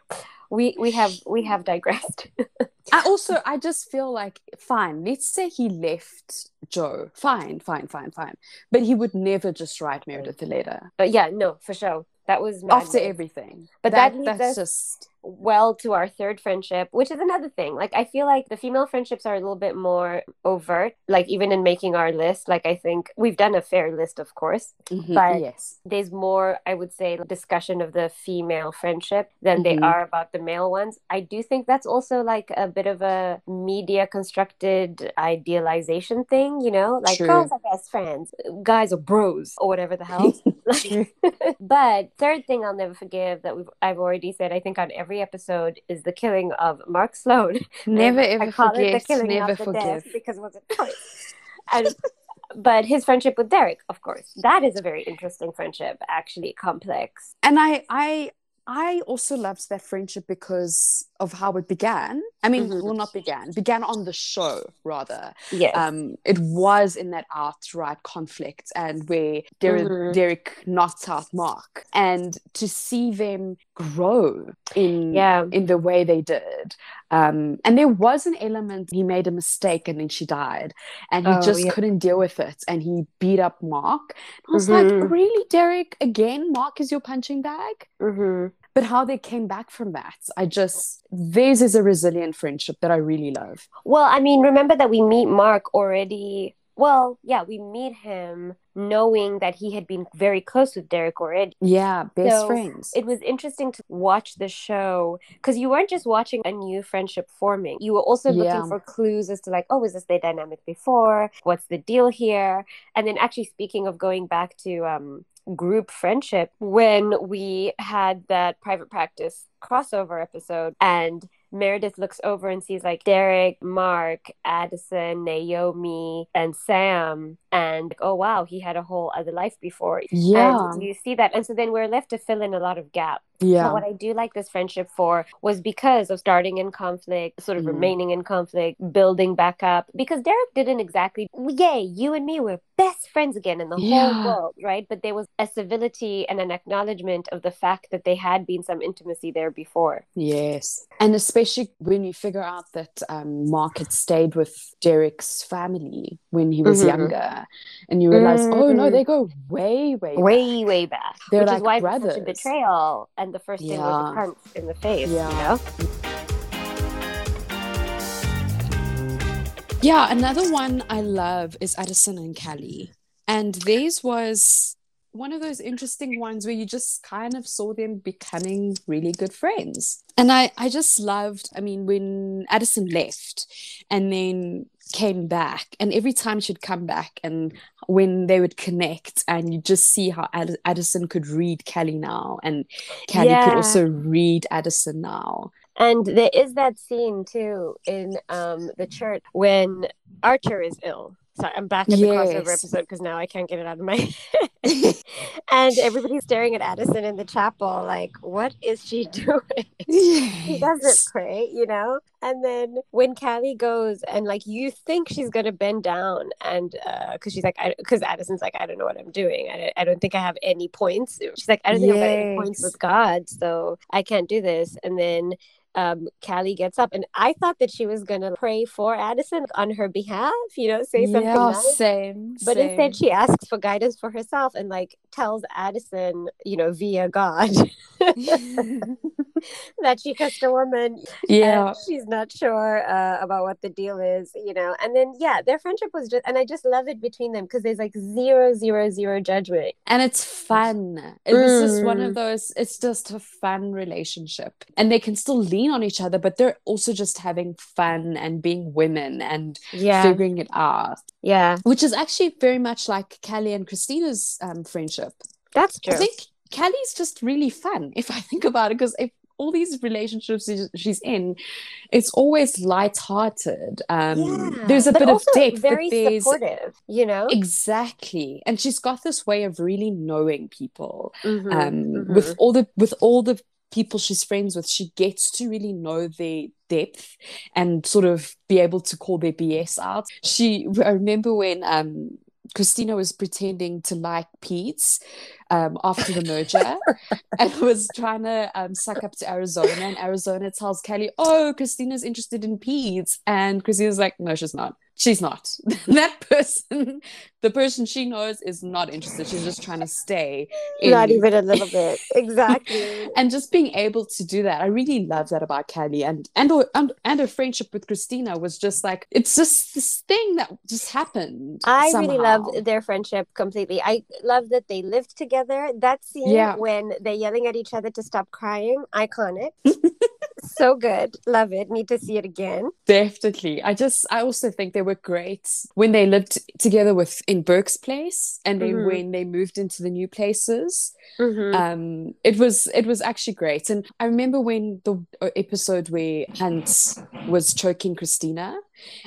we we have we have digressed. I also I just feel like fine. Let's say he left Jo. Fine, fine, fine, fine. But he would never just write Meredith a letter. Uh, yeah, no, for sure. That was madness. after everything. But that, that that's us just well to our third friendship, which is another thing. Like I feel like the female friendships are a little bit more overt. Like even in making our list, like I think we've done a fair list, of course, mm-hmm, but yes. there's more, I would say, discussion of the female friendship than mm-hmm. they are about the male ones. I do think that's also like a bit of a media constructed idealization thing, you know, like True. girls are best friends, guys are bros, or whatever the hell. but third thing I'll never forgive that we've I've already said, I think on every episode is the killing of Mark Sloan. Never ever forget. Never forgive because it was a choice. and but his friendship with Derek, of course, that is a very interesting friendship, actually complex. And I I I also loved that friendship because of how it began. I mean, mm-hmm. well, not began, began on the show rather. Yes. Um, it was in that outright conflict and where Derek, mm-hmm. Derek knocked out Mark, and to see them grow in yeah. in the way they did. Um, and there was an element he made a mistake and then she died, and he oh, just yeah. couldn't deal with it, and he beat up Mark. I was mm-hmm. like, really, Derek? Again, Mark is your punching bag? But how they came back from that i just theirs is a resilient friendship that i really love well i mean remember that we meet mark already well, yeah, we meet him knowing that he had been very close with Derek already. Yeah, best so friends. It was interesting to watch the show because you weren't just watching a new friendship forming. You were also yeah. looking for clues as to like, oh, was this their dynamic before? What's the deal here? And then actually speaking of going back to um group friendship when we had that private practice crossover episode and Meredith looks over and sees like Derek, Mark, Addison, Naomi, and Sam. And like, oh wow, he had a whole other life before. Yeah. And you see that. And so then we're left to fill in a lot of gaps. Yeah. But what I do like this friendship for was because of starting in conflict, sort of mm. remaining in conflict, building back up. Because Derek didn't exactly, yay, you and me were best friends again in the yeah. whole world, right? But there was a civility and an acknowledgement of the fact that they had been some intimacy there before. Yes. And especially when you figure out that um, Mark had stayed with Derek's family when he was mm-hmm. younger, and you realize, mm-hmm. oh no, they go way, way, way, back. way back. They're Which like is why brothers. such a betrayal, and the first thing yeah. was a punch in the face. Yeah. You know. Yeah, another one I love is Addison and Callie. And theirs was one of those interesting ones where you just kind of saw them becoming really good friends. And I, I just loved, I mean, when Addison left and then came back, and every time she'd come back, and when they would connect, and you just see how Ad- Addison could read callie now, and callie yeah. could also read Addison now. And there is that scene too in um, the church when Archer is ill Sorry, I'm back to the yes. crossover episode because now I can't get it out of my head. and everybody's staring at Addison in the chapel, like, what is she doing? Yes. She doesn't pray, you know? And then when Callie goes and like you think she's gonna bend down and because uh, she's like, because Addison's like, I don't know what I'm doing. I, I don't think I have any points. She's like, I don't think yes. I have any points with God, so I can't do this. And then um, Callie gets up, and I thought that she was gonna pray for Addison on her behalf, you know, say something yeah, nice. Same, but same. instead she asks for guidance for herself and like tells Addison, you know, via God. that she kissed a woman. Yeah. she's not sure uh, about what the deal is, you know. And then, yeah, their friendship was just, and I just love it between them because there's like zero, zero, zero judgment. And it's fun. It was mm. just one of Mm. those, it's just a fun relationship. And they can still lean on each other, but they're also just having fun and being women and Yeah. figuring it out, Yeah. which is actually very much like Callie and Cristina's um, friendship. That's true. I think Callie's just really fun if I think about it, because if all these relationships she's- in, it's always light-hearted. Um, Yeah. There's a bit of depth, Very supportive, you know? exactly, and she's got this way of really knowing people. Mhm, Um, mhm. with all the with all the people she's friends with, she gets to really know their depth and sort of be able to call their BS out. She, I remember when um, Cristina was pretending to like Pete's um, after the merger and was trying to um, suck up to Arizona. And Arizona tells Callie, Oh, Cristina's interested in Pete's. And Cristina's like, No, she's not. She's not. that person, the person she knows, is not interested. She's just trying to stay. Not even a little bit. Exactly. and just being able to do that i really love that about callie and and her- and, and her friendship with cristina was just like it's just this thing that just happened I really love their friendship completely. I love that they lived together. That scene Yeah. when they're yelling at each other to stop crying, iconic. so good. Love it. Need to see it again. definitely i just i also think they were great when they lived together with in burke's place and then Mhm. when they moved into the new places Mhm. um it was it was actually great and i remember when the uh, episode where hunt was choking cristina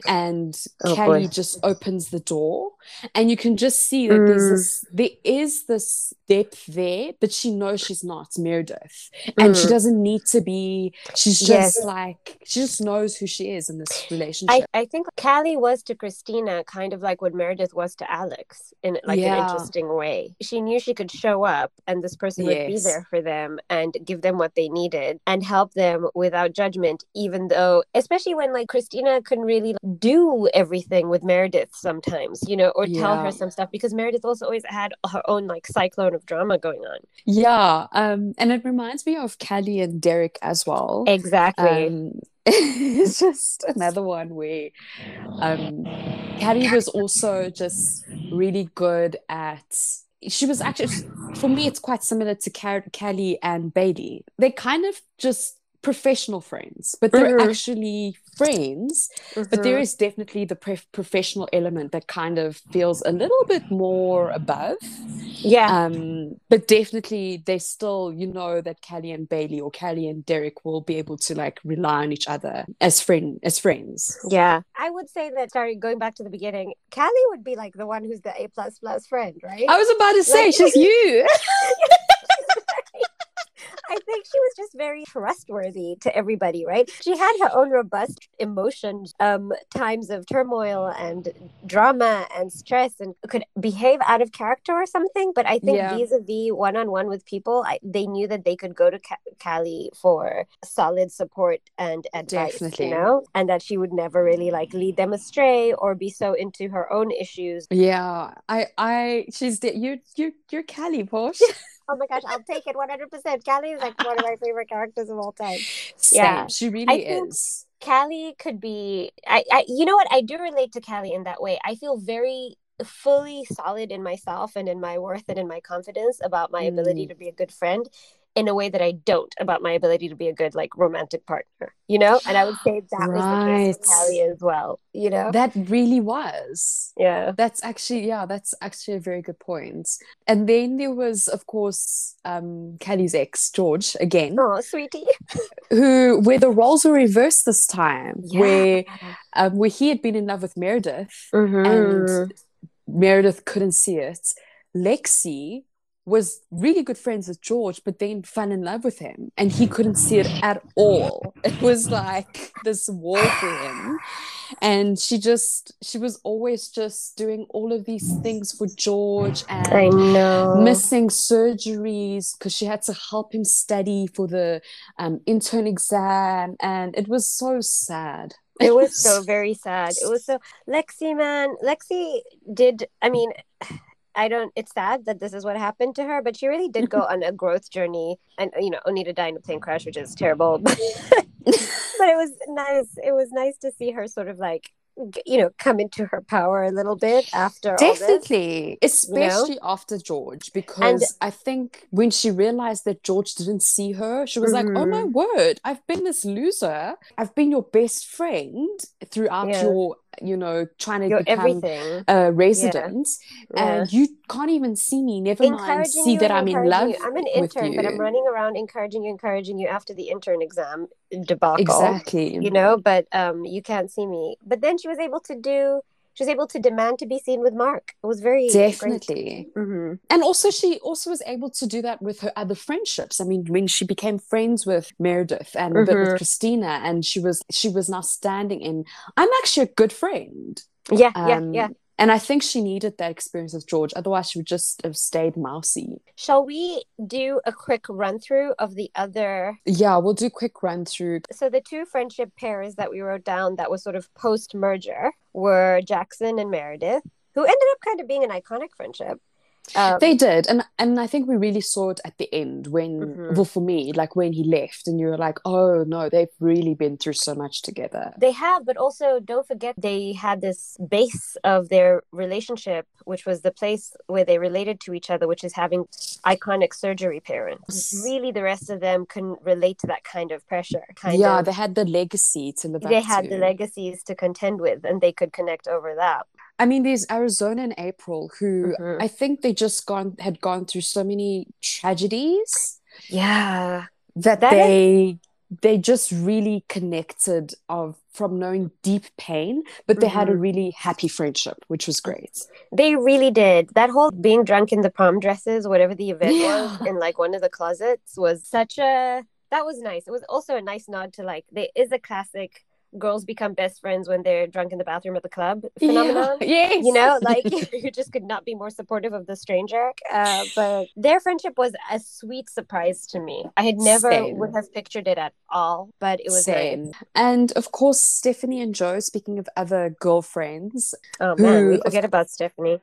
and Oh, Callie boy. just opens the door and you can just see that there's Mm. this there is this depth there but she knows she's not meredith and she Mm. doesn't need to be she's just Yes. like she just knows who she is in this relationship I think Callie was to Cristina kind of like what Meredith was to Alex in like an interesting way. She knew she could show up and this person would be there for them and give them what they needed and help them without judgment, even though, especially when like Cristina couldn't really do everything with Meredith sometimes, you know, or tell Yeah. her some stuff because Meredith also always had her own like cyclone of drama going on. yeah um and it reminds me of Callie and derek as well Exactly. Um, it's just another one where um, Caddy was also just really good at. She was actually, for me, it's quite similar to Car- Callie and Bailey. They're kind of just professional friends, but they're Mhm. actually friends. But there Mhm. is definitely the prof- professional element that kind of feels a little bit more above. yeah. Um, but definitely, they still, you know, that Callie and Bailey or Callie and Derek will be able to like rely on each other as friend as friends. Yeah. I would say that sorry, going back to the beginning, Callie would be like the one who's the A plus plus friend, right? I was about to say, Like- she's you. I think she was just very trustworthy to everybody, right? She had her own robust emotions, um, times of turmoil and drama and stress, and could behave out of character or something. But I think vis-a-vis one-on-one with people, I, they knew that they could go to Ca- Callie for solid support and advice, Definitely. you know, and that she would never really like lead them astray or be so into her own issues. Yeah, I, I, she's you, you, you're Callie, Portia. Oh my gosh, I'll take it 100%. Callie is like one of my favorite characters of all time. Same. Yeah. she I really think- is. Callie could be I, I you know what I do relate to Callie in that way. I feel very fully solid in myself and in my worth and in my confidence about my ability Mm. to be a good friend in a way that I don't about my ability to be a good like romantic partner, you know? And I would say that was the case with Right. Callie as well, you know? That really was. yeah. That's actually, yeah, that's actually a very good point. And then there was, of course, um, Callie's ex, George, again, Oh, sweetie. who where the roles were reversed this time, Yeah. where um, where he had been in love with Meredith, Mhm. and Meredith couldn't see it. Lexie was really good friends with George, but then fell in love with him, and he couldn't see it at all. It was like this wall for him, and she just she was always just doing all of these things for George and I know. missing surgeries because she had to help him study for the um, intern exam, and it was so sad. it was so very sad. It was so Lexie, man. Lexie did. I mean, I don't. It's sad that this is what happened to her, but she really did go on a growth journey. And you know, Onita died in a plane crash, which is terrible. but it was nice. It was nice to see her sort of like you know come into her power a little bit after definitely this, especially you know? after george because and, i think when she realized that george didn't see her she was mm-hmm. like oh my mm-hmm. word i've been this loser i've been your best friend throughout yeah. your you know, trying to You're become everything. a resident, yeah. and you can't even see me. Never mind, see that I'm in love. You. I'm an intern, but I'm running around encouraging you, encouraging you after the intern exam debacle. Exactly. You know, but um, you can't see me. But then she was able to do she was able to demand to be seen with Mark. It was very definitely, mm-hmm. and also she also was able to do that with her other friendships. I mean, when she became friends with Meredith and mm-hmm. a bit with. Cristina, and she was she was now standing in. I'm actually a good friend. Yeah, um, yeah, yeah. And I think she needed that experience with George. Otherwise, she would just have stayed mousy. Shall we do a quick run through of the other? Yeah, we'll do quick run through. So, the two friendship pairs that we wrote down that was sort of post merger were Jackson and Meredith, who ended up kind of being an iconic friendship. Um, they did, and and I think we really saw it at the end when, mm-hmm. well, for me, like when he left, and you were like, oh no, they've really been through so much together. They have, but also don't forget they had this base of their relationship, which was the place where they related to each other, which is having iconic surgery parents. Really, the rest of them couldn't relate to that kind of pressure. Kind yeah, of, they had the legacy to live. They had to. the legacies to contend with, and they could connect over that. I mean, there's Arizona and April who mm-hmm. I think they just gone had gone through so many tragedies. Yeah. That, that they is... they just really connected of from knowing deep pain, but they mm-hmm. had a mm-hmm. really happy friendship, which was great. They really did. That whole being drunk in the prom dresses, whatever the event yeah. was, in like one of the closets was such a that was nice. It was also a nice nod to like there is a classic girls become best friends when they're drunk in the bathroom at the club phenomenon. Yeah. Yes. You know, like you just could not be more supportive of the stranger. Uh, but their friendship was a sweet surprise to me. I had never Same. would have pictured it at all, but it was Same. And of course, Stephanie and Jo, speaking of other girlfriends. Oh man, we forget about Stephanie.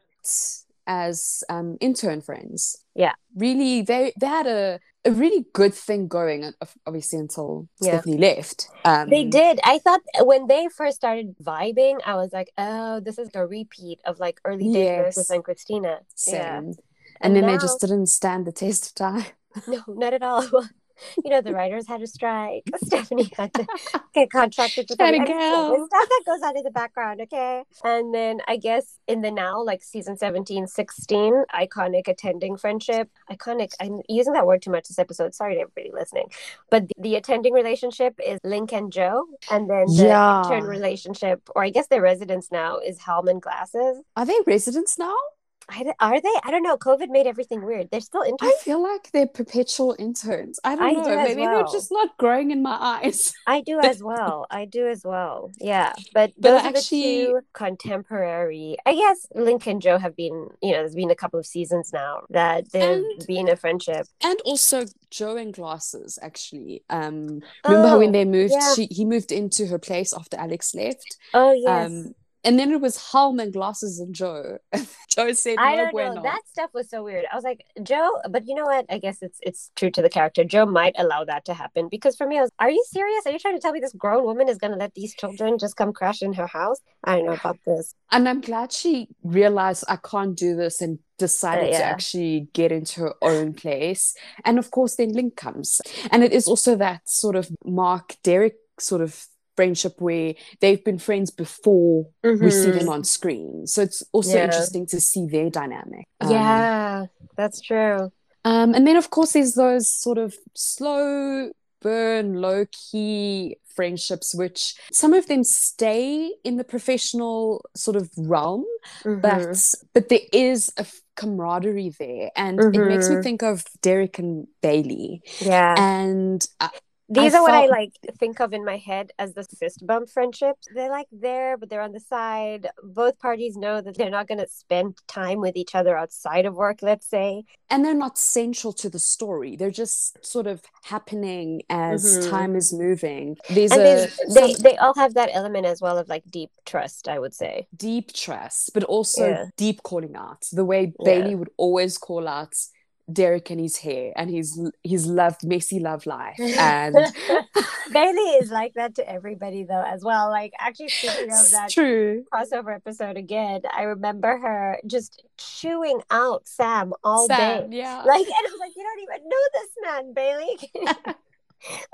As um, intern friends. Yeah. Really, they they had a a really good thing going, obviously, until yeah. Stephanie left. Um, they did. I thought when they first started vibing, I was like, oh, this is a repeat of like early days yes. with and Cristina. Same. Yeah. And, and then now... they just didn't stand the test of time. No, not at all. you know, the writers had a strike. Stephanie had to get contracted to Trying to go. stuff that goes on in the background, okay? And then I guess in the now, like season 17, 16, iconic attending friendship. Iconic, I'm using that word too much this episode. Sorry to everybody listening. But the, the attending relationship is Link and Jo. And then the yeah. intern relationship, or I guess their residence now, is Helm and Glasses. Are they residents now? I, are they? I don't know. COVID made everything weird. They're still interns. I feel like they're perpetual interns. I don't I know. Do Maybe well. they're just not growing in my eyes. I do as well. I do as well. Yeah, but, but those actually, are the two contemporary. I guess Link and Jo have been. You know, there's been a couple of seasons now that they've and, been a friendship. And also Jo and Glasses. Actually, um, remember oh, when they moved? Yeah. She he moved into her place after Alex left. Oh yes. Um, and then it was Helm and Glasses and Jo. Jo said, "I don't know." That stuff was so weird. I was like, Jo, but you know what? I guess it's it's true to the character. Jo might allow that to happen because for me, I was, "Are you serious? Are you trying to tell me this grown woman is going to let these children just come crash in her house?" I don't know about this. And I'm glad she realized I can't do this and decided uh, yeah. to actually get into her own place. And of course, then Link comes, and it is also that sort of Mark Derek sort of friendship where they've been friends before mm-hmm. we see them mm-hmm. on screen. So it's also yeah. interesting to see their dynamic. Um, yeah, that's true. Um, and then, of course, there's those sort of slow burn, low key friendships, which some of them stay in the professional sort of realm, mm-hmm. but but there is a camaraderie there, and mm-hmm. it makes me mm-hmm. think of Derek and Bailey. Yeah, and. Uh, These I are what I like think of in my head as the fist bump friendships. They're like there, but they're on the side. Both parties know that they're not going to spend time with each other outside of work, let's say. And they're not central to the story. They're just sort of happening as mm-hmm. time is moving. These and are they some... they all have that element as well of like deep trust, I would say. Deep trust, but also yeah. deep calling out. The way yeah. Bailey would always call out Derek and his hair and his his love messy love life and Bailey is like that to everybody though as well like actually speaking of that true. crossover episode again I remember her just chewing out Sam all Sam, day. yeah. Like and I was like you don't even know this man Bailey.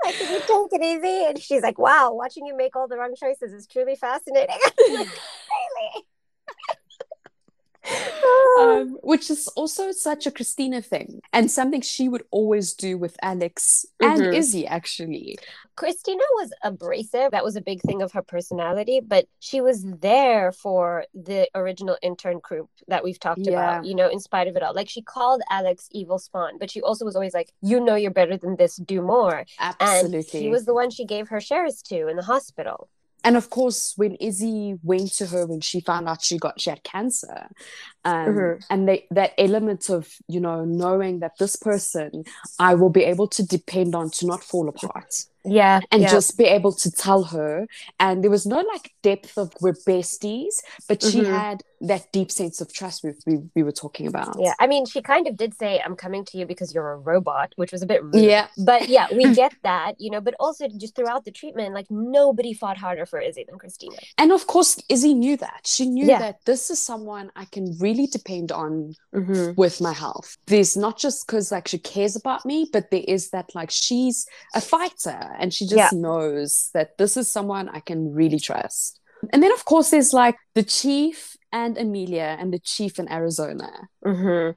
Like can you take it easy and she's like wow watching you make all the wrong choices is truly fascinating. Bailey um, which is also such a Cristina thing and something she would always do with Alex and mm-hmm. Izzy, actually. Cristina was abrasive. That was a big thing of her personality, but she was there for the original intern group that we've talked yeah. about, you know, in spite of it all. Like she called Alex evil spawn, but she also was always like, you know, you're better than this, do more. Absolutely. And she was the one she gave her shares to in the hospital and of course when izzy went to her when she found out she got she had cancer um, mm-hmm. and they, that element of you know knowing that this person i will be able to depend on to not fall apart yeah and yeah. just be able to tell her and there was no like depth of we're besties but she mm-hmm. had that deep sense of trust we, we, we were talking about yeah i mean she kind of did say i'm coming to you because you're a robot which was a bit rude yeah but yeah we get that you know but also just throughout the treatment like nobody fought harder for izzy than cristina and of course izzy knew that she knew yeah. that this is someone i can really depend on mm-hmm. with my health there's not just because like she cares about me but there is that like she's a fighter and she just yeah. knows that this is someone I can really trust. And then, of course, there's like the chief and Amelia and the chief in Arizona. Mm-hmm.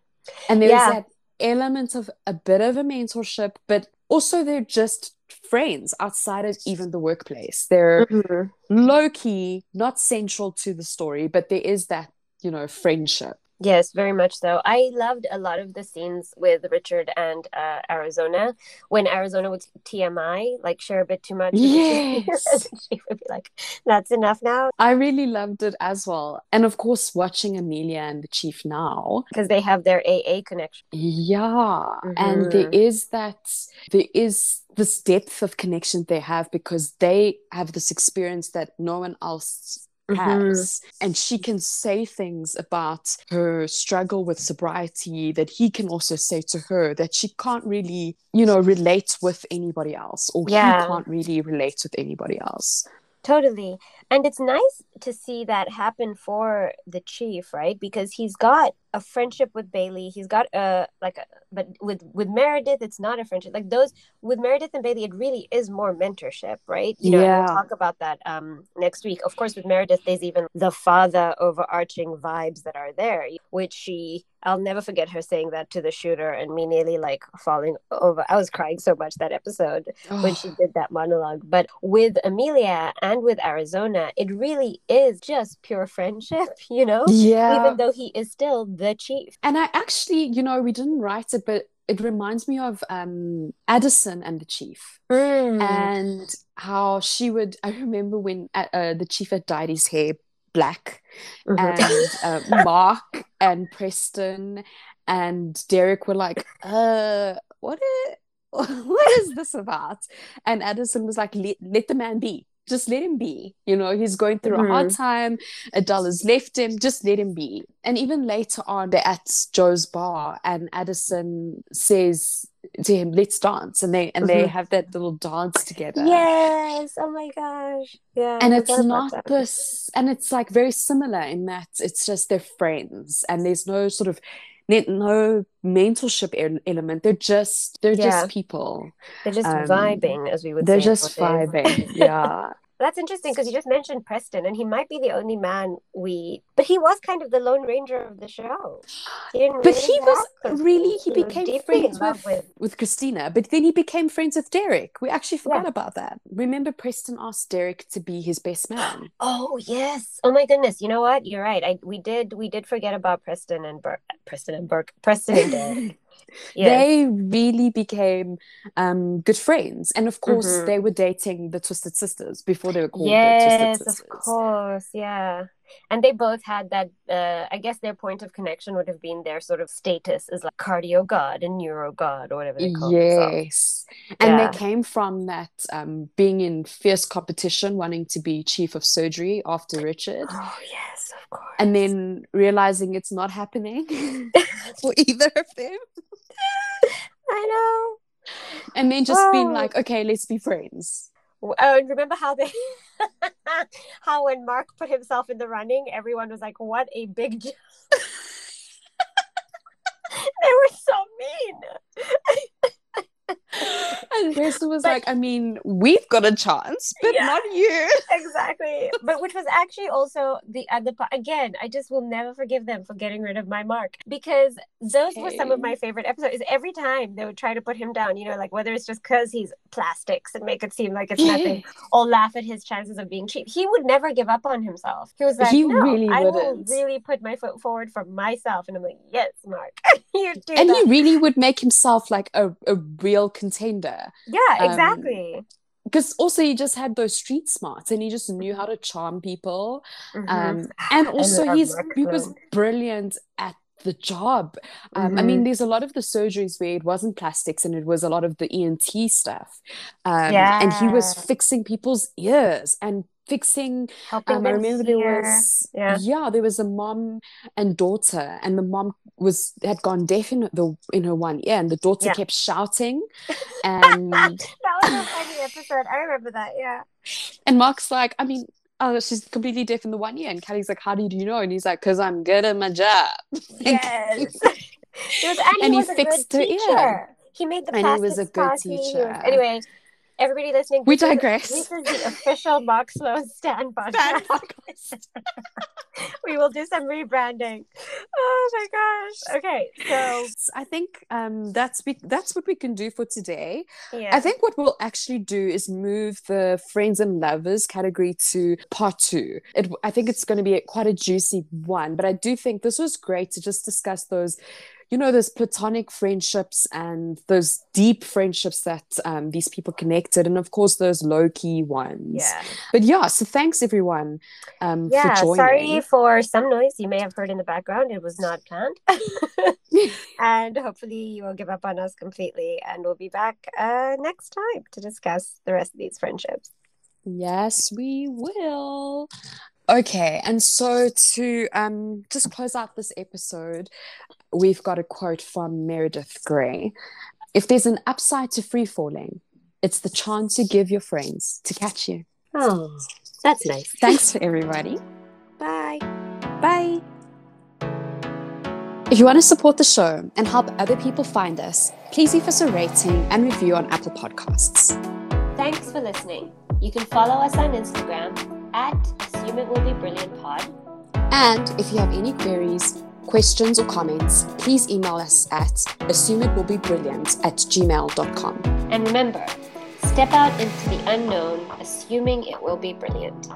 And there's yeah. that element of a bit of a mentorship, but also they're just friends outside of even the workplace. They're mm-hmm. low key, not central to the story, but there is that, you know, friendship. Yes, very much so. I loved a lot of the scenes with Richard and uh, Arizona when Arizona would TMI, like share a bit too much. Yes. she would be like, that's enough now. I really loved it as well. And of course, watching Amelia and the Chief now. Because they have their AA connection. Yeah. Mm-hmm. And there mm-hmm. that, there is this depth of connection they have because they have this experience that no one else. Has mm-hmm. and she can say things about her struggle with sobriety that he can also say to her that she can't really you know relate with anybody else or yeah. he can't really relate with anybody else Totally. And it's nice to see that happen for the chief, right? Because he's got a friendship with Bailey. He's got a like a, but with with Meredith it's not a friendship. Like those with Meredith and Bailey it really is more mentorship, right? You know, yeah. we'll talk about that um next week. Of course with Meredith there's even the father overarching vibes that are there, which she I'll never forget her saying that to the shooter and me nearly like falling over. I was crying so much that episode when she did that monologue. But with Amelia and with Arizona, it really is just pure friendship, you know? Yeah. Even though he is still the chief. And I actually, you know, we didn't write it, but it reminds me of um, Addison and the chief. Mm. And how she would, I remember when uh, uh the chief had dyed his hair black mm-hmm. and uh, mark and preston and derek were like uh what is what is this about and addison was like let, let the man be just let him be. You know, he's going through mm-hmm. a hard mm-hmm. time. Adele's left him. Just let him be. And even later on, they're at Joe's bar, and Addison says to him, "Let's dance," and they and mm-hmm. they have that little dance together. Yes. Oh my gosh. Yeah. And it's not this, and it's like very similar in that it's just they're friends, and there's no sort of no mentorship element. They're just they're yeah. just people. They're just um, vibing, as we would. Say. They're just vibing. yeah. That's interesting because you just mentioned Preston, and he might be the only man we. But he was kind of the Lone Ranger of the show. He but really he was really he, he became friends with, with, with Cristina, but then he became friends with Derek. We actually forgot yeah. about that. Remember, Preston asked Derek to be his best man. Oh yes! Oh my goodness! You know what? You're right. I we did we did forget about Preston and Burke. Preston and Burke. Preston and Derek. yes. they really became um, good friends. And of course, mm-hmm. they were dating the Twisted Sisters before they were called yes, the Twisted Sisters. Yes, of course, yeah and they both had that uh, i guess their point of connection would have been their sort of status as like cardio god and neuro god or whatever they call yes. And yeah. they came from that um, being in fierce competition wanting to be chief of surgery after richard. Oh yes of course. And then realizing it's not happening for either of them. I know. And then just oh. being like okay let's be friends Oh, and remember how they, how when Mark put himself in the running, everyone was like, "What a big jump!" they were so mean and Rachel was but, like, I mean, we've got a chance, but yeah, not you. exactly. But which was actually also the other part. Again, I just will never forgive them for getting rid of my mark because those okay. were some of my favorite episodes. Is every time they would try to put him down, you know, like whether it's just because he's plastics and make it seem like it's nothing, or laugh at his chances of being cheap. He would never give up on himself. He was like, he no, really I wouldn't. will really put my foot forward for myself. And I'm like, yes, Mark, you do. And that. he really would make himself like a, a real contender. Yeah, um, exactly. Um, because also he just had those street smarts and he just knew how to charm people mm-hmm. um, and also and he's he was brilliant at the job um, mm-hmm. i mean mm-hmm. there's a lot of the surgeries where it wasn't plastics and it was a lot of the ent stuff um, yeah. and he was fixing people's ears and fixing um, i remember there was yeah. yeah there was a mom and daughter and the mom was had gone deaf in the in her one ear and the daughter yeah. kept shouting and that was a funny episode. I remember that yeah. And mark's like i mean oh she's completely deaf in the one ear. And Callie's like how did you know? And he's like because i'm good at my job. Yes. Was, and, and he, he fixed her ear. he made the and he was a good teacher. Anyway everybody listening, we digress. Is, this is the official Sloan Stand podcast. we will do some rebranding. Oh my gosh. Okay, so I think um, that's we, that's what we can do for today. Yeah. I think what we'll actually do is move the friends and lovers category to part two. It, I think it's going to be a, quite a juicy one, but I do think this was great to just discuss those you know those platonic friendships and those deep friendships that um, these people connected and of course those low-key ones. Yeah. But yeah so thanks everyone um, yeah for sorry for some noise you may have heard in the background. It was not planned. And hopefully you will give up on us completely and we'll be back uh, next time to discuss the rest of these friendships. Yes we will. Okay, and so to um, just close out this episode, we've got a quote from Meredith Grey. If there's an upside to free falling, it's the chance you give your friends to catch you. Oh, that's nice. Thanks for everybody. Bye. Bye. If you want to support the show and help other people find us, please leave us a rating and review on Apple Podcasts. Thanks for listening. You can follow us on Instagram at Assume It Will Be Brilliant Pod. And if you have any queries, questions, or comments, please email us at assumeitwillbebrilliant at gmail.com. And remember, step out into the unknown, assuming it will be brilliant.